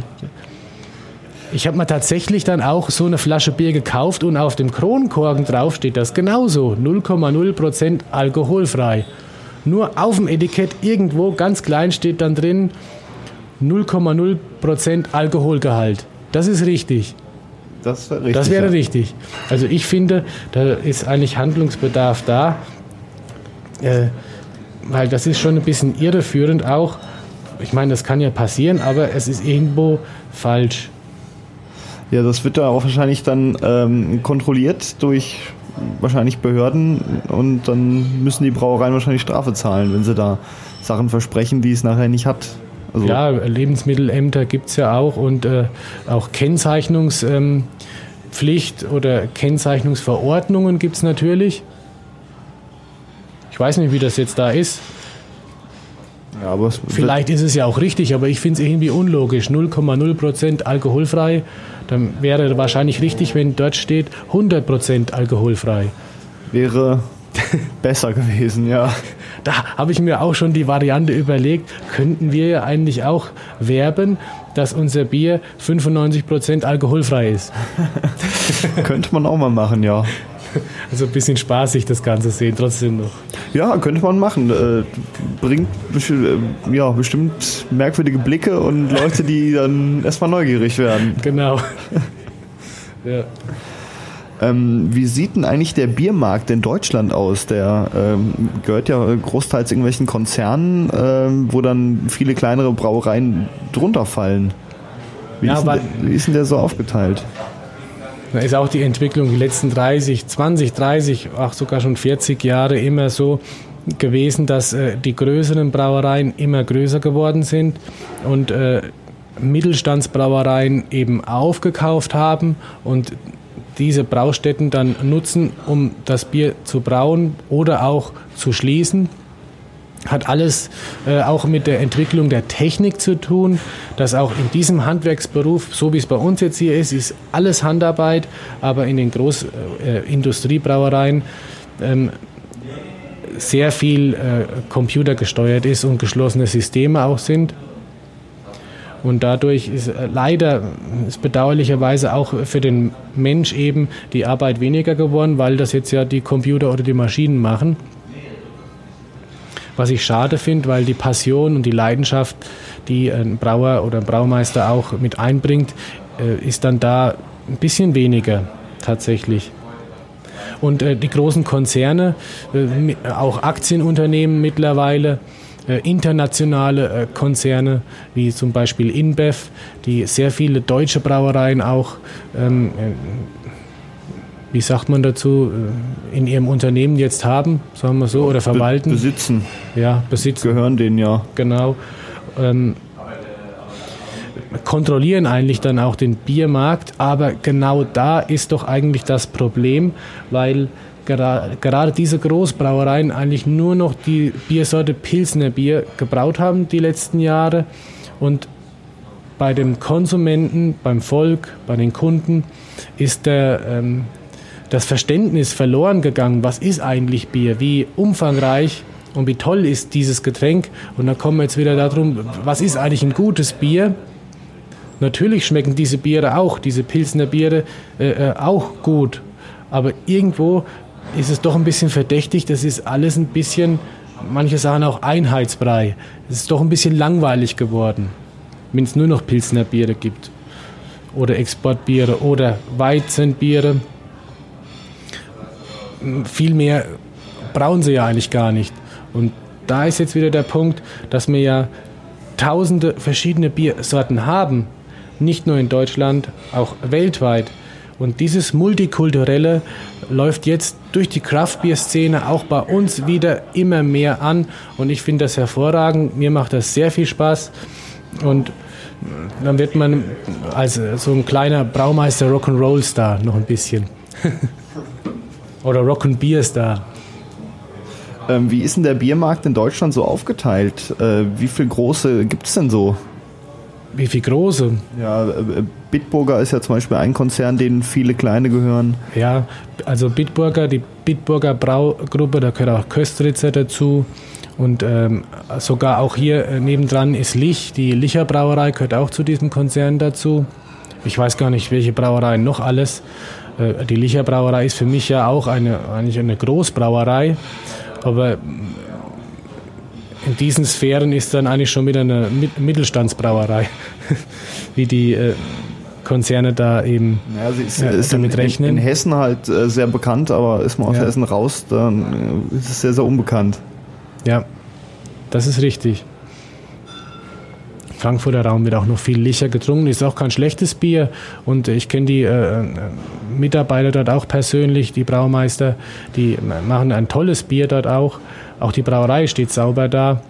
Ich habe mir tatsächlich dann auch so eine Flasche Bier gekauft und auf dem Kronkorken drauf steht das genauso. 0,0% alkoholfrei. Nur auf dem Etikett irgendwo ganz klein steht dann drin 0,0% Alkoholgehalt. Das ist richtig. Das wäre richtig. Das wäre ja. richtig. Also ich finde, da ist eigentlich Handlungsbedarf da, äh, weil das ist schon ein bisschen irreführend auch. Ich meine, das kann ja passieren, aber es ist irgendwo falsch. Ja, das wird da auch wahrscheinlich dann ähm, kontrolliert durch wahrscheinlich Behörden und dann müssen die Brauereien wahrscheinlich Strafe zahlen, wenn sie da Sachen versprechen, die es nachher nicht hat. Also, Ja, Lebensmittelämter gibt es ja auch und äh, auch Kennzeichnungspflicht ähm, oder Kennzeichnungsverordnungen gibt es natürlich. Ich weiß nicht, wie das jetzt da ist. ja, Vielleicht ist es ja auch richtig, aber ich finde es irgendwie unlogisch. 0,0% alkoholfrei. Dann wäre wahrscheinlich richtig, wenn dort steht 100% alkoholfrei. wäre *laughs* besser gewesen, ja. Da habe ich mir auch schon die Variante überlegt, könnten wir ja eigentlich auch werben, dass unser Bier 95% alkoholfrei ist. *laughs* Könnte man auch mal machen, ja. *laughs* Also ein bisschen spaßig das Ganze sehen, trotzdem noch. Ja, könnte man machen. Äh, bringt äh, ja, bestimmt merkwürdige Blicke und Leute, die dann erstmal neugierig werden. Genau. ja. Ähm, wie sieht denn eigentlich der Biermarkt in Deutschland aus? Der ähm, gehört ja großteils irgendwelchen Konzernen, ähm, wo dann viele kleinere Brauereien drunter fallen. Wie, Ja, ist, denn der, wie ist denn der so aufgeteilt? Da ist auch die Entwicklung die letzten 30, 20, 30, auch sogar schon 40 Jahre immer so gewesen, dass äh, die größeren Brauereien immer größer geworden sind und äh, Mittelstandsbrauereien eben aufgekauft haben und diese Braustätten dann nutzen, um das Bier zu brauen oder auch zu schließen hat alles äh, auch mit der Entwicklung der Technik zu tun, dass auch in diesem Handwerksberuf, so wie es bei uns jetzt hier ist, ist alles Handarbeit, aber in den Großindustriebrauereien äh, ähm, sehr viel äh, computergesteuert ist und geschlossene Systeme auch sind. Und dadurch ist äh, leider, ist bedauerlicherweise auch für den Mensch eben die Arbeit weniger geworden, weil das jetzt ja die Computer oder die Maschinen machen. Was ich schade finde, weil die Passion und die Leidenschaft, die ein Brauer oder ein Braumeister auch mit einbringt, äh, ist dann da ein bisschen weniger tatsächlich. Und äh, die großen Konzerne, äh, auch Aktienunternehmen mittlerweile, äh, internationale äh, Konzerne wie zum Beispiel InBev, die sehr viele deutsche Brauereien auch, ähm, äh, wie sagt man dazu, äh, in ihrem Unternehmen jetzt haben, sagen wir so, oder verwalten. Be besitzen, Ja, besitzen, gehören denen ja. genau. Ähm, kontrollieren eigentlich dann auch den Biermarkt, aber genau da ist doch eigentlich das Problem, weil gerade diese Großbrauereien eigentlich nur noch die Biersorte Pilsner Bier gebraut haben die letzten Jahre und bei dem Konsumenten, beim Volk, bei den Kunden ist der, ähm, das Verständnis verloren gegangen. Was ist eigentlich Bier? Wie umfangreich und wie toll ist dieses Getränk? Und da kommen wir jetzt wieder darum, was ist eigentlich ein gutes Bier? Natürlich schmecken diese Biere auch, diese Pilsner Biere äh, äh, auch gut. Aber irgendwo ist es doch ein bisschen verdächtig. Das ist alles ein bisschen, manche sagen auch Einheitsbrei. Es ist doch ein bisschen langweilig geworden, wenn es nur noch Pilsner Biere gibt. Oder Exportbiere oder Weizenbiere. Viel mehr brauen sie ja eigentlich gar nicht. Und da ist jetzt wieder der Punkt, dass wir ja tausende verschiedene Biersorten haben. Nicht nur in Deutschland, auch weltweit. Und dieses Multikulturelle läuft jetzt durch die Craft-Bier-Szene auch bei uns wieder immer mehr an. Und ich finde das hervorragend. Mir macht das sehr viel Spaß. Und dann wird man als so ein kleiner Braumeister Rock'n'Roll-Star noch ein bisschen. *laughs* Oder Rock'n'Beer-Star. Ähm, wie ist denn der Biermarkt in Deutschland so aufgeteilt? Äh, wie viele große gibt es denn so? Wie viele große? Ja, äh, Bitburger ist ja zum Beispiel ein Konzern, denen viele kleine gehören. Ja, also Bitburger, die Bitburger Braugruppe, da gehört auch Köstritzer dazu. Und ähm, sogar auch hier äh, nebendran ist Lich, die Licher Brauerei gehört auch zu diesem Konzern dazu. Ich weiß gar nicht, welche Brauereien noch alles. Äh, die Licher Brauerei ist für mich ja auch eine, eigentlich eine Großbrauerei. Aber in diesen Sphären ist dann eigentlich schon wieder eine Mittelstandsbrauerei, *laughs* wie die äh, Konzerne da eben ja, sie ist, äh, ist damit in, rechnen. In, Hessen halt äh, sehr bekannt, aber ist man aus ja. Hessen raus, dann äh, ist es sehr, sehr unbekannt. Ja, das ist richtig. Frankfurter Raum wird auch noch viel Licher getrunken, ist auch kein schlechtes Bier und ich kenne die äh, äh, Mitarbeiter dort auch persönlich, die Braumeister, die machen ein tolles Bier dort auch. Auch die Brauerei steht sauber da.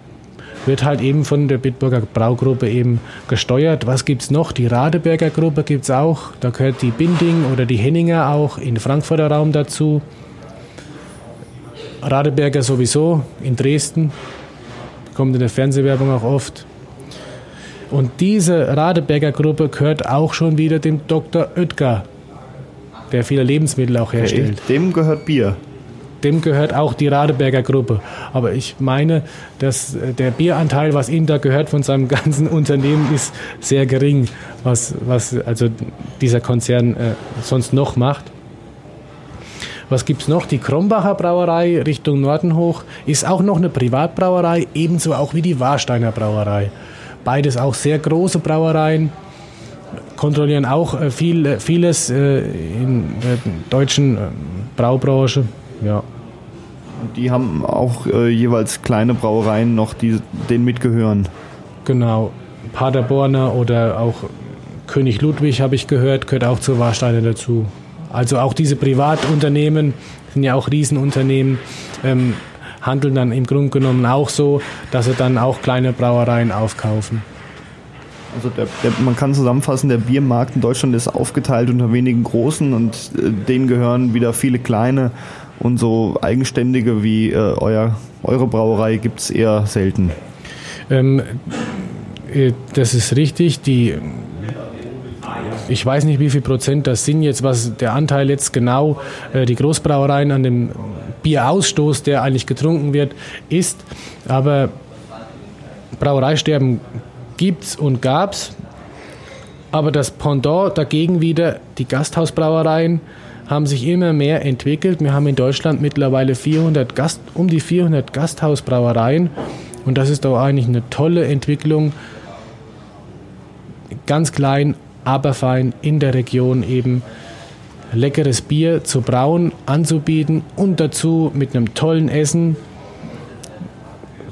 Wird halt eben von der Bitburger Braugruppe eben gesteuert. Was gibt es noch? Die Radeberger Gruppe gibt es auch. Da gehört die Binding oder die Henninger auch in Frankfurter Raum dazu. Radeberger sowieso in Dresden. Kommt in der Fernsehwerbung auch oft. Und diese Radeberger Gruppe gehört auch schon wieder dem Dr. Oetker, der viele Lebensmittel auch herstellt. Okay, dem gehört Bier. Dem gehört auch die Radeberger Gruppe. Aber ich meine, dass äh, der Bieranteil, was ihm da gehört von seinem *laughs* ganzen Unternehmen, ist sehr gering, was, was also dieser Konzern äh, sonst noch macht. Was gibt es noch? Die Krombacher Brauerei Richtung Norden hoch ist auch noch eine Privatbrauerei, ebenso auch wie die Warsteiner Brauerei. Beides auch sehr große Brauereien, kontrollieren auch äh, viel, äh, vieles in der deutschen Braubranche. Ja. Die haben auch äh, jeweils kleine Brauereien noch, die denen mitgehören. Genau. Paderborner oder auch König Ludwig habe ich gehört, gehört auch zur Warsteine dazu. Also auch diese Privatunternehmen sind ja auch Riesenunternehmen. Ähm, handeln dann im Grunde genommen auch so, dass sie dann auch kleine Brauereien aufkaufen. Also der, der, man kann zusammenfassen, der Biermarkt in Deutschland ist aufgeteilt unter wenigen großen und äh, denen gehören wieder viele kleine und so eigenständige wie äh, euer, eure Brauerei gibt es eher selten. Ähm, äh, das ist richtig. Die, ich weiß nicht, wie viel Prozent das sind jetzt, was der Anteil jetzt genau äh, die Großbrauereien an dem Bierausstoß, der eigentlich getrunken wird, ist. Aber Brauereisterben gibt es und gab es. Aber das Pendant dagegen wieder, die Gasthausbrauereien, haben sich immer mehr entwickelt. Wir haben in Deutschland mittlerweile 400 Gast, um die 400 Gasthausbrauereien. Und das ist doch eigentlich eine tolle Entwicklung. Ganz klein, aber fein in der Region eben leckeres Bier zu brauen, anzubieten und dazu mit einem tollen Essen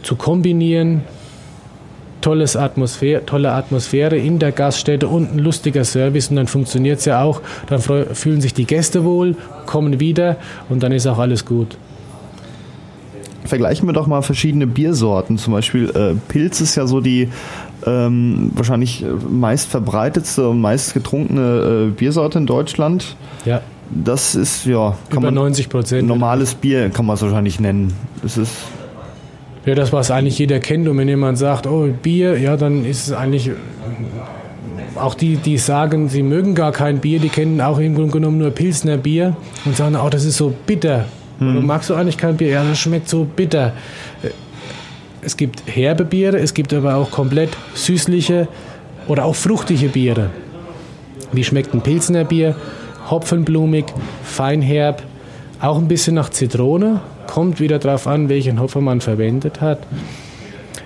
zu kombinieren. Tolles Atmosphäre, tolle Atmosphäre in der Gaststätte und ein lustiger Service und dann funktioniert es ja auch. Dann fühlen sich die Gäste wohl, kommen wieder und dann ist auch alles gut. Vergleichen wir doch mal verschiedene Biersorten. Zum Beispiel äh, Pilz ist ja so die ähm, wahrscheinlich meist verbreitetste und meist getrunkene äh, Biersorte in Deutschland. Ja. Das ist ja über 90 Prozent. Normales Bier kann man es wahrscheinlich nennen. Das ist ja, das, was eigentlich jeder kennt. Und wenn jemand sagt, oh, Bier, ja, dann ist es eigentlich. Auch die, die sagen, sie mögen gar kein Bier, die kennen auch im Grunde genommen nur Pilsner Bier und sagen, oh, das ist so bitter. Hm. magst du eigentlich kein Bier? Ja, das schmeckt so bitter es gibt herbe Biere, es gibt aber auch komplett süßliche oder auch fruchtige Biere. Wie schmeckt ein Pilsner Bier? Hopfenblumig, feinherb, auch ein bisschen nach Zitrone. Kommt wieder darauf an, welchen Hopfer man verwendet hat.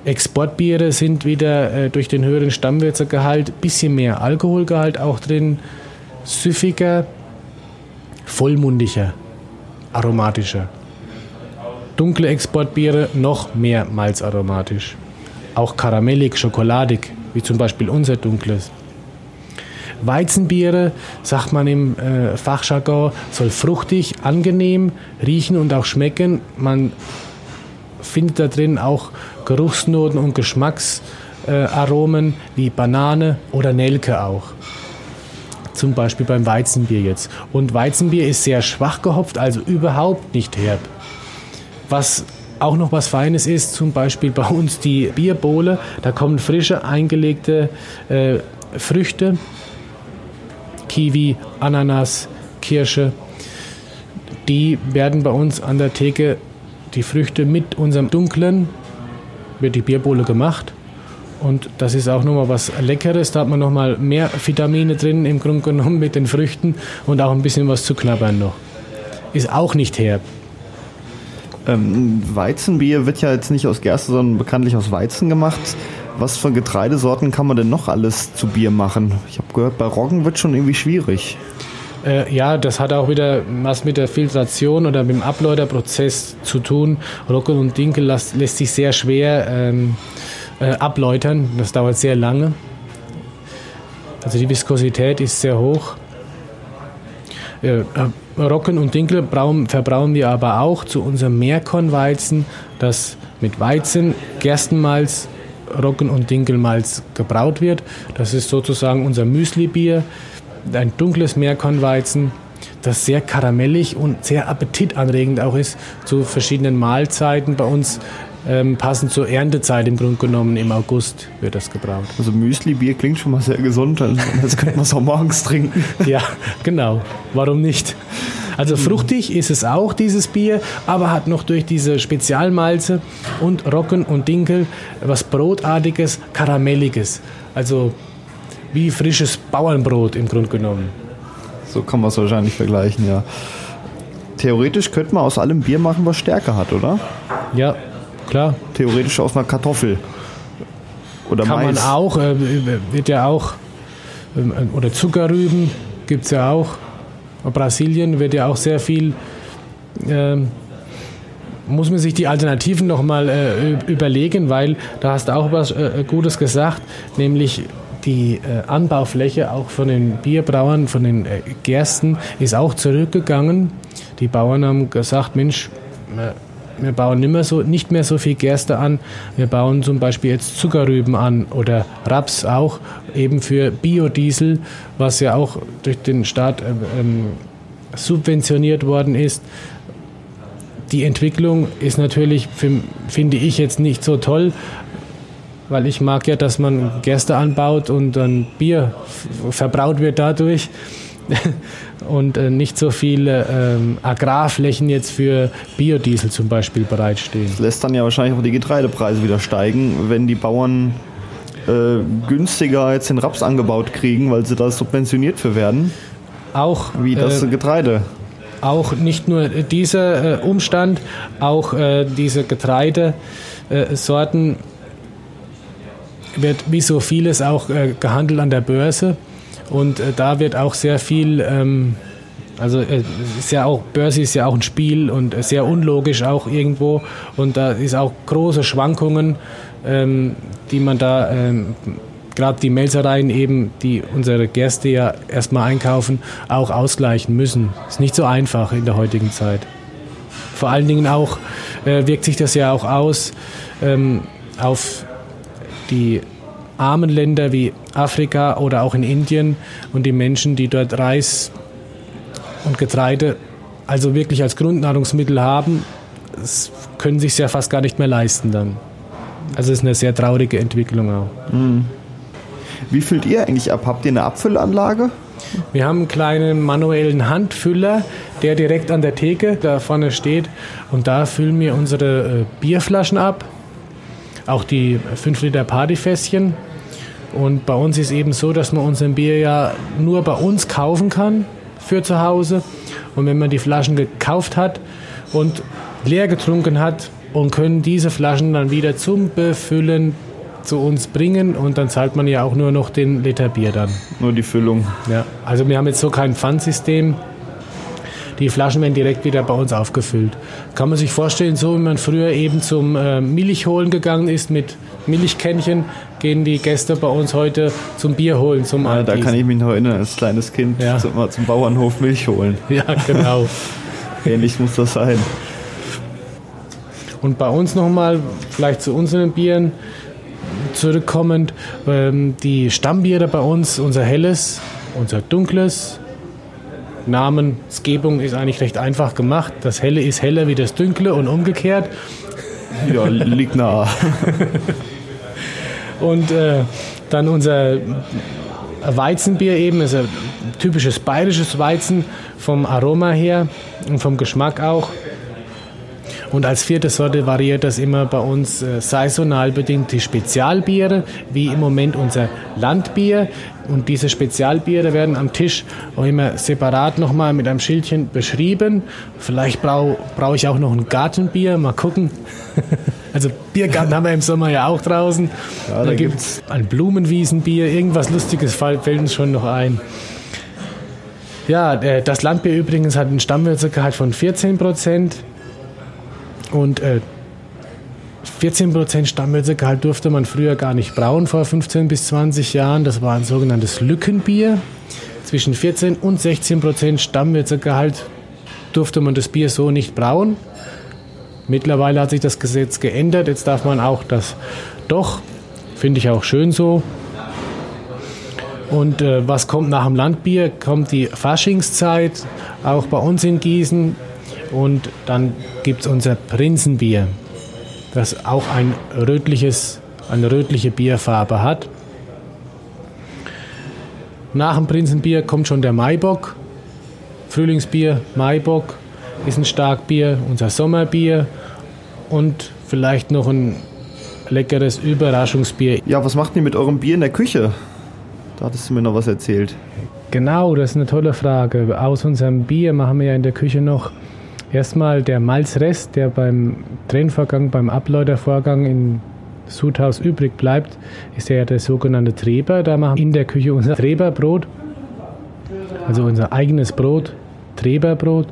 Exportbiere sind wieder äh, durch den höheren Stammwürzergehalt ein bisschen mehr Alkoholgehalt auch drin, süffiger, vollmundiger, aromatischer. Dunkle Exportbiere noch mehr malzaromatisch. Auch karamellig, schokoladig, wie zum Beispiel unser dunkles. Weizenbiere, sagt man im äh, Fachjargon, soll fruchtig, angenehm riechen und auch schmecken. Man findet da drin auch Geruchsnoten und Geschmacksaromen äh, wie Banane oder Nelke auch. Zum Beispiel beim Weizenbier jetzt. Und Weizenbier ist sehr schwach gehopft, also überhaupt nicht herb. Was auch noch was Feines ist, zum Beispiel bei uns die Bierbowle. Da kommen frische eingelegte äh, Früchte, Kiwi, Ananas, Kirsche. Die werden bei uns an der Theke, die Früchte mit unserem dunklen, wird die Bierbowle gemacht. Und das ist auch nochmal was Leckeres. Da hat man nochmal mehr Vitamine drin, im Grunde genommen mit den Früchten und auch ein bisschen was zu knabbern noch. Ist auch nicht herb. Ähm, Weizenbier wird ja jetzt nicht aus Gerste, sondern bekanntlich aus Weizen gemacht. Was für Getreidesorten kann man denn noch alles zu Bier machen? Ich habe gehört, bei Roggen wird schon irgendwie schwierig. Äh, ja, das hat auch wieder was mit der Filtration oder mit dem Abläuterprozess zu tun. Roggen und Dinkel lässt, lässt sich sehr schwer ähm, äh, abläutern. Das dauert sehr lange. Also die Viskosität ist sehr hoch. Äh, Roggen und Dinkel brauen, verbrauen wir aber auch zu unserem Meerkornweizen, das mit Weizen, Gerstenmalz, Roggen und Dinkelmalz gebraut wird. Das ist sozusagen unser Müslibier, ein dunkles Meerkornweizen, das sehr karamellig und sehr appetitanregend auch ist zu verschiedenen Mahlzeiten bei uns ähm, passend zur Erntezeit im Grunde genommen im August wird das gebraut. Also Müsli-Bier klingt schon mal sehr gesund, also das könnte man es *laughs* auch morgens trinken. ja, genau. Warum nicht? Also fruchtig ist es auch, dieses Bier, aber hat noch durch diese Spezialmalze und Roggen und Dinkel was Brotartiges, Karamelliges. Also wie frisches Bauernbrot im Grunde genommen. So kann man es wahrscheinlich vergleichen, ja. Theoretisch könnte man aus allem Bier machen, was Stärke hat, oder? Ja, klar. Theoretisch aus einer Kartoffel. Oder Kann Mais. man auch, äh, wird ja auch, äh, oder Zuckerrüben gibt es ja auch. Brasilien wird ja auch sehr viel, äh, muss man sich die Alternativen nochmal äh, überlegen, weil da hast du auch was äh, Gutes gesagt, nämlich die äh, Anbaufläche auch von den Bierbrauern, von den äh, Gersten ist auch zurückgegangen. Die Bauern haben gesagt, Mensch, wir bauen nicht mehr, so, nicht mehr so viel Gerste an. Wir bauen zum Beispiel jetzt Zuckerrüben an oder Raps auch, eben für Biodiesel, was ja auch durch den Staat äh, ähm, subventioniert worden ist. Die Entwicklung ist natürlich, finde ich, jetzt nicht so toll, weil ich mag ja, dass man Gerste anbaut und dann Bier verbraut wird dadurch. *laughs* und äh, nicht so viele ähm, Agrarflächen jetzt für Biodiesel zum Beispiel bereitstehen. Das lässt dann ja wahrscheinlich auch die Getreidepreise wieder steigen, wenn die Bauern äh, günstiger jetzt den Raps angebaut kriegen, weil sie da subventioniert für werden. Auch wie das äh, Getreide. Auch nicht nur dieser äh, Umstand, auch äh, diese Getreidesorten wird wie so vieles auch äh, gehandelt an der Börse und äh, da wird auch sehr viel, ähm, also äh, ist ja auch, Börse ist ja auch ein Spiel und äh, sehr unlogisch auch irgendwo. Und da ist auch große Schwankungen, ähm, die man da, ähm, gerade die Melzereien eben, die unsere Gäste ja erstmal einkaufen, auch ausgleichen müssen. Ist nicht so einfach in der heutigen Zeit. Vor allen Dingen auch äh, wirkt sich das ja auch aus ähm, auf die armen Länder wie Afrika oder auch in Indien und die Menschen, die dort Reis und Getreide also wirklich als Grundnahrungsmittel haben, können sich ja fast gar nicht mehr leisten dann. Also es ist eine sehr traurige Entwicklung auch. Mhm. Wie füllt ihr eigentlich ab? Habt ihr eine Abfüllanlage? Wir haben einen kleinen manuellen Handfüller, der direkt an der Theke da vorne steht. Und da füllen wir unsere äh, Bierflaschen ab. Auch die 5 Liter Partyfässchen. Und bei uns ist eben so, dass man unser Bier ja nur bei uns kaufen kann für zu Hause. Und wenn man die Flaschen gekauft hat und leer getrunken hat und können diese Flaschen dann wieder zum Befüllen zu uns bringen und dann zahlt man ja auch nur noch den Liter Bier dann. Nur die Füllung. Ja, also wir haben jetzt so kein Pfandsystem. Die Flaschen werden direkt wieder bei uns aufgefüllt. Kann man sich vorstellen, so wie man früher eben zum äh, Milch holen gegangen ist mit Milchkännchen gehen die Gäste bei uns heute zum Bier holen, zum Ja, da kann ich mich noch erinnern, als kleines Kind Ja. zum, zum Bauernhof Milch holen. *laughs* Ja, genau. Ähnlich muss das sein. Und bei uns nochmal, vielleicht zu unseren Bieren zurückkommend, ähm, die Stammbiere bei uns, unser helles, unser dunkles. Namensgebung ist eigentlich recht einfach gemacht. Das helle ist heller wie das dunkle und umgekehrt. Ja, liegt nah. *laughs* Und äh, dann unser Weizenbier eben, ist ein typisches bayerisches Weizen vom Aroma her und vom Geschmack auch. Und als vierte Sorte variiert das immer bei uns äh, saisonal bedingt die Spezialbiere, wie im Moment unser Landbier. Und diese Spezialbiere werden am Tisch auch immer separat nochmal mit einem Schildchen beschrieben. Vielleicht brauche brauch ich auch noch ein Gartenbier, mal gucken. *laughs* Also Biergarten haben wir im Sommer ja auch draußen. Ja, da gibt es ein Blumenwiesenbier, irgendwas Lustiges fällt fällt uns schon noch ein. Ja, äh, das Landbier übrigens hat einen Stammwürzegehalt von 14 Prozent. Und äh, 14% Stammwürzegehalt durfte man früher gar nicht brauen vor 15 bis 20 Jahren. Das war ein sogenanntes Lückenbier. Zwischen 14 und 16% Stammwürzegehalt durfte man das Bier so nicht brauen. Mittlerweile hat sich das Gesetz geändert. Jetzt darf man auch das doch. Finde ich auch schön so. Und äh, was kommt nach dem Landbier? Kommt die Faschingszeit, auch bei uns in Gießen. Und dann gibt es unser Prinzenbier, das auch ein rötliches, eine rötliche Bierfarbe hat. Nach dem Prinzenbier kommt schon der Maibock. Frühlingsbier, Maibock ist ein Starkbier, unser Sommerbier und vielleicht noch ein leckeres Überraschungsbier. Ja, was macht ihr mit eurem Bier in der Küche? Da hattest du mir noch was erzählt. Genau, das ist eine tolle Frage. Aus unserem Bier machen wir ja in der Küche noch erstmal der Malzrest, der beim Trennvorgang, beim Abläutervorgang im Sudhaus übrig bleibt, ist ja der sogenannte Treber. Da machen wir in der Küche unser Treberbrot, also unser eigenes Brot, Treberbrot.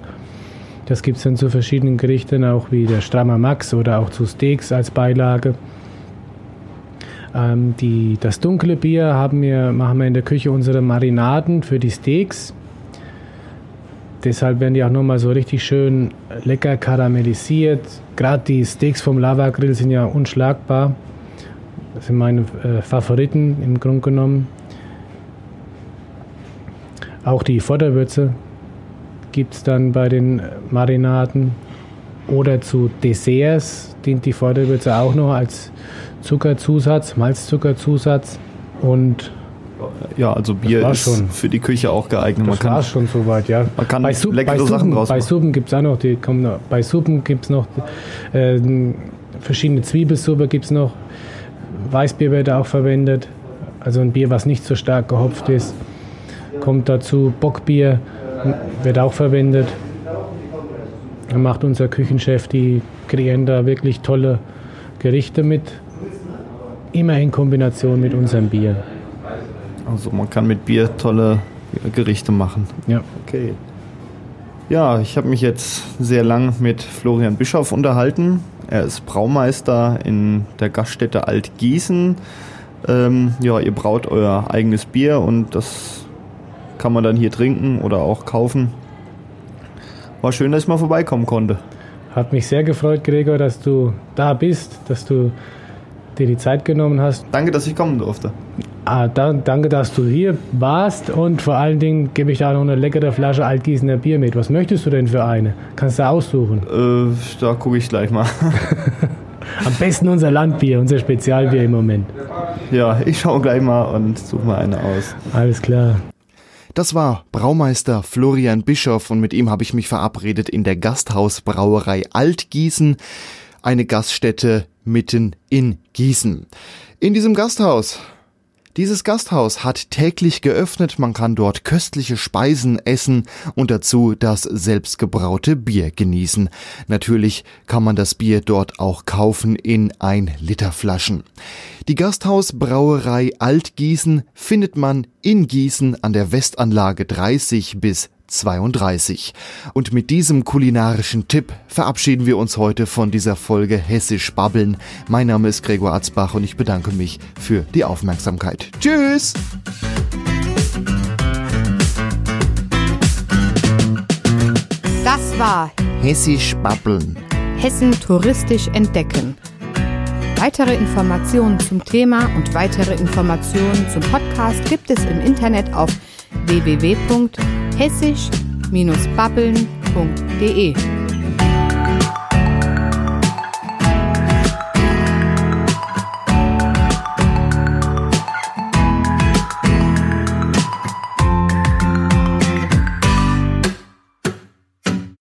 Das gibt es dann zu verschiedenen Gerichten, auch wie der Strammer Max oder auch zu Steaks als Beilage. Ähm, die, das dunkle Bier haben wir, machen wir in der Küche unsere Marinaden für die Steaks. Deshalb werden die auch nochmal so richtig schön lecker karamellisiert. Gerade die Steaks vom Lava Grill sind ja unschlagbar. Das sind meine äh, Favoriten im Grunde genommen. Auch die Vorderwürze gibt es dann bei den Marinaden. Oder zu Desserts dient die Vorderwürze auch noch als Zuckerzusatz, Malzzuckerzusatz. Und Ja, also Bier ist schon. für die Küche auch geeignet. Man das war kann, schon soweit, ja. man kann bei, Sup leckere bei Sachen Suppen, draus bei machen. Suppen gibt es auch noch, die kommen noch, bei Suppen gibt es noch äh, verschiedene Zwiebelsuppe gibt es noch. Weißbier wird auch verwendet, also ein Bier, was nicht so stark gehopft ist. Kommt dazu Bockbier, wird auch verwendet. Da macht unser Küchenchef, die kreieren da wirklich tolle Gerichte mit. Immer in Kombination mit unserem Bier. Also man kann mit Bier tolle Gerichte machen. Ja. Okay. Ja, ich habe mich jetzt sehr lang mit Florian Bischoff unterhalten. Er ist Braumeister in der Gaststätte Altgießen. Ähm, ja, ihr braut euer eigenes Bier und das kann man dann hier trinken oder auch kaufen. War schön, dass ich mal vorbeikommen konnte. Hat mich sehr gefreut, Gregor, dass du da bist, dass du dir die Zeit genommen hast. Danke, dass ich kommen durfte. Ah, da, danke, dass du hier warst und vor allen Dingen gebe ich da noch eine leckere Flasche Altgießener Bier mit. Was möchtest du denn für eine? Kannst du aussuchen. Äh, da gucke ich gleich mal. *laughs* Am besten unser Landbier, unser Spezialbier im Moment. ja, ich schaue gleich mal und suche mal eine aus. Alles klar. Das war Braumeister Florian Bischoff und mit ihm habe ich mich verabredet in der Gasthausbrauerei Altgießen, eine Gaststätte mitten in Gießen. In diesem Gasthaus dieses Gasthaus hat täglich geöffnet, man kann dort köstliche Speisen essen und dazu das selbstgebraute Bier genießen. Natürlich kann man das Bier dort auch kaufen in 1 Liter Flaschen. Die Gasthausbrauerei Altgießen findet man in Gießen an der Westanlage 30 bis 32. Und mit diesem kulinarischen Tipp verabschieden wir uns heute von dieser Folge Hessisch Babbeln. Mein Name ist Gregor Atzbach und ich bedanke mich für die Aufmerksamkeit. Tschüss! Das war Hessisch Babbeln. Hessen touristisch entdecken. Weitere Informationen zum Thema und weitere Informationen zum Podcast gibt es im Internet auf www.hessisch-babbeln.de.